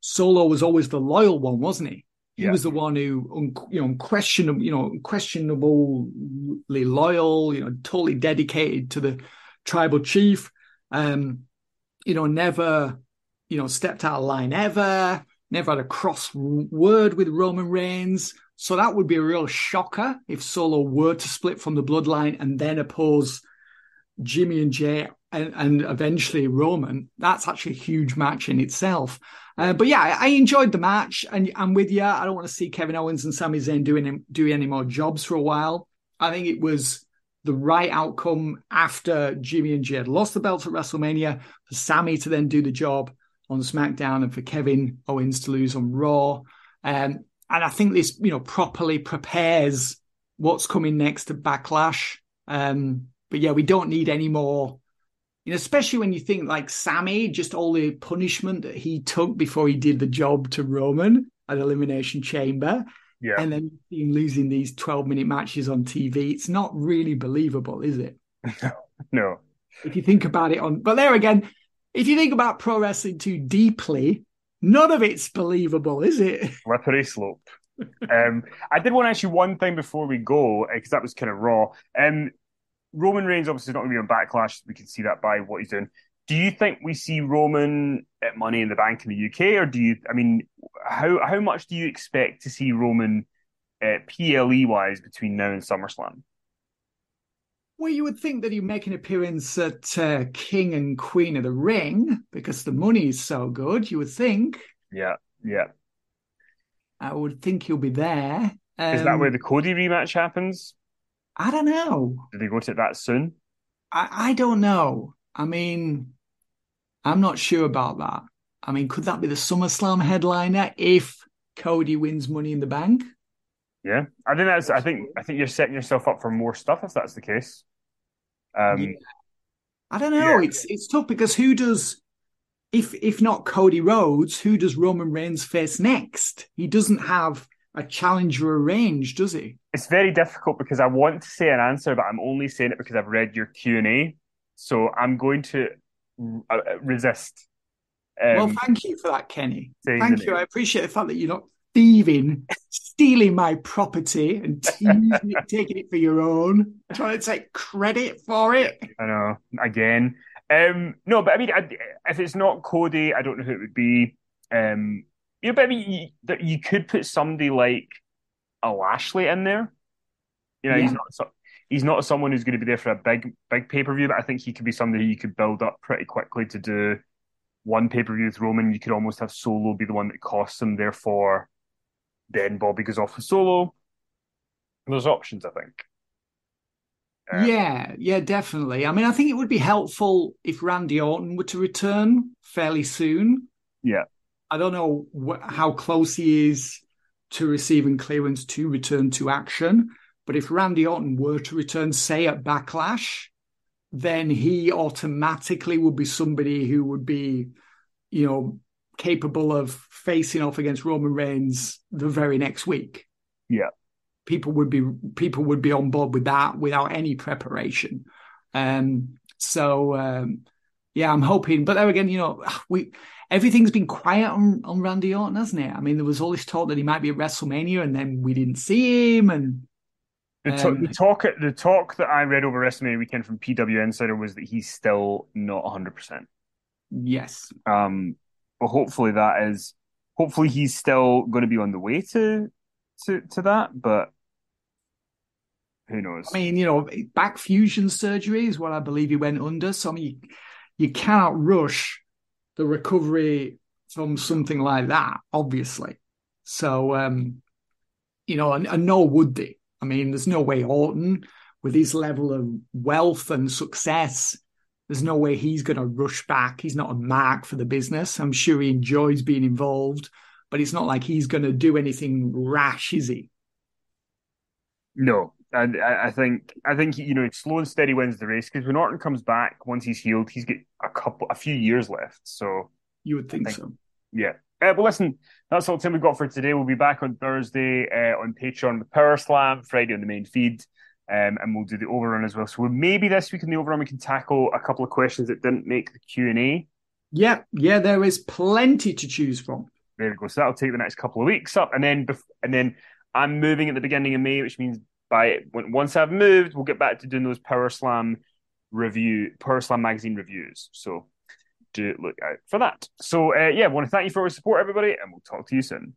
Solo was always the loyal one, wasn't he? He yeah. was the one who, you know, unquestionable, you know, unquestionably loyal, you know, totally dedicated to the tribal chief. Um, you know, never, you know, stepped out of line ever. Never had a cross word with Roman Reigns. So that would be a real shocker if Solo were to split from the bloodline and then oppose Jimmy and Jey and, and eventually Roman. That's actually a huge match in itself. Uh, but yeah, I, enjoyed the match, and I'm with you. I don't want to see Kevin Owens and Sami Zayn doing doing any more jobs for a while. I think it was the right outcome after Jimmy and Jey had lost the belt at WrestleMania for Sami to then do the job on SmackDown and for Kevin Owens to lose on Raw. Um, and I think this, you know, properly prepares what's coming next to Backlash. Um, but yeah, we don't need any more you know, especially when you think like Sami, just all the punishment that he took before he did the job to Roman at Elimination Chamber. Yeah. And then him losing these 12 minute matches on TV. It's not really believable, is it? (laughs) no. If you think about it on, but there again, if you think about pro wrestling too deeply, none of it's believable, is it? (laughs) Slippery slope. um, I did want to ask you one thing before we go, because that was kind of raw. Um, Roman Reigns obviously not going to be on backlash. We can see that by what he's doing. Do you think we see Roman at Money in the Bank in the UK, or do you? I mean, how how much do you expect to see Roman uh, PLE wise between now and SummerSlam? Well, you would think that he'd make an appearance at uh, King and Queen of the Ring because the money is so good. You would think. Yeah, yeah. I would think he'll be there. Um, is that where um, the Cody rematch happens? I don't know. Did they go to it that soon? I, I don't know. I mean, I'm not sure about that. I mean, could that be the SummerSlam headliner if Cody wins Money in the Bank? Yeah, I think that's. I think. I think you're setting yourself up for more stuff if that's the case. Um, yeah. I don't know. Yeah. It's it's tough because who does, if if not Cody Rhodes, who does Roman Reigns face next? He doesn't have a challenger arranged, does he? It's very difficult because I want to say an answer, but I'm only saying it because I've read your Q and A. So I'm going to uh, resist. Um, well, thank you for that, Kenny. Thank you. I appreciate the fact that you're not thieving, stealing my property and it, taking it for your own, trying to take credit for it. I know. Again. Um, no, but I mean, if it's not Cody, I don't know who it would be. Um, you know, but I mean, you, you could put somebody like a Lashley in there. You know, yeah. he's not he's not someone who's going to be there for a big big pay per view, but I think he could be somebody you could build up pretty quickly to do one pay per view with Roman. You could almost have Solo be the one that costs him. Therefore, then Bobby goes off for solo. There's options, I think. Um, yeah, yeah, definitely. I mean, I think it would be helpful if Randy Orton were to return fairly soon. Yeah. I don't know wh- how close he is to receiving clearance to return to action, but if Randy Orton were to return, say at Backlash, then he automatically would be somebody who would be, you know, capable of facing off against Roman Reigns the very next week. Yeah people would be people would be on board with that without any preparation. Um, so um, yeah, I'm hoping. But there again, you know, we everything's been quiet on, on Randy Orton, hasn't it? I mean, there was all this talk that he might be at WrestleMania, and then we didn't see him. And the, um, the talk the talk that I read over WrestleMania weekend from PW Insider was that he's still not 100. percent Yes. Um, but hopefully that is hopefully he's still going to be on the way to to to that. But who knows? I mean, you know, back fusion surgery is what I believe he went under. So I mean, you, you cannot rush the recovery from something like that, obviously. So, um, you know, and, and nor would they. I mean, there's no way Orton, with his level of wealth and success, there's no way he's going to rush back. He's not a mark for the business. I'm sure he enjoys being involved, but it's not like he's going to do anything rash, is he? No, and I think I think you know slow and steady wins the race because when Orton comes back once he's healed, he's got a couple, a few years left. So you would think, think so. Yeah. Uh, but listen, that's all the time we've got for today. We'll be back on Thursday uh, on Patreon with Power Slam, Friday on the main feed, um, and we'll do the overrun as well. So maybe this week in the overrun we can tackle a couple of questions that didn't make the Q and A. Yeah, yeah, there is plenty to choose from. There we go. So that'll take the next couple of weeks up, and then and then I'm moving at the beginning of May, which means by once I've moved, we'll get back to doing those Power Slam review, Power Slam magazine reviews. So do look out for that. So uh, yeah, I want to thank you for your support, everybody, and we'll talk to you soon.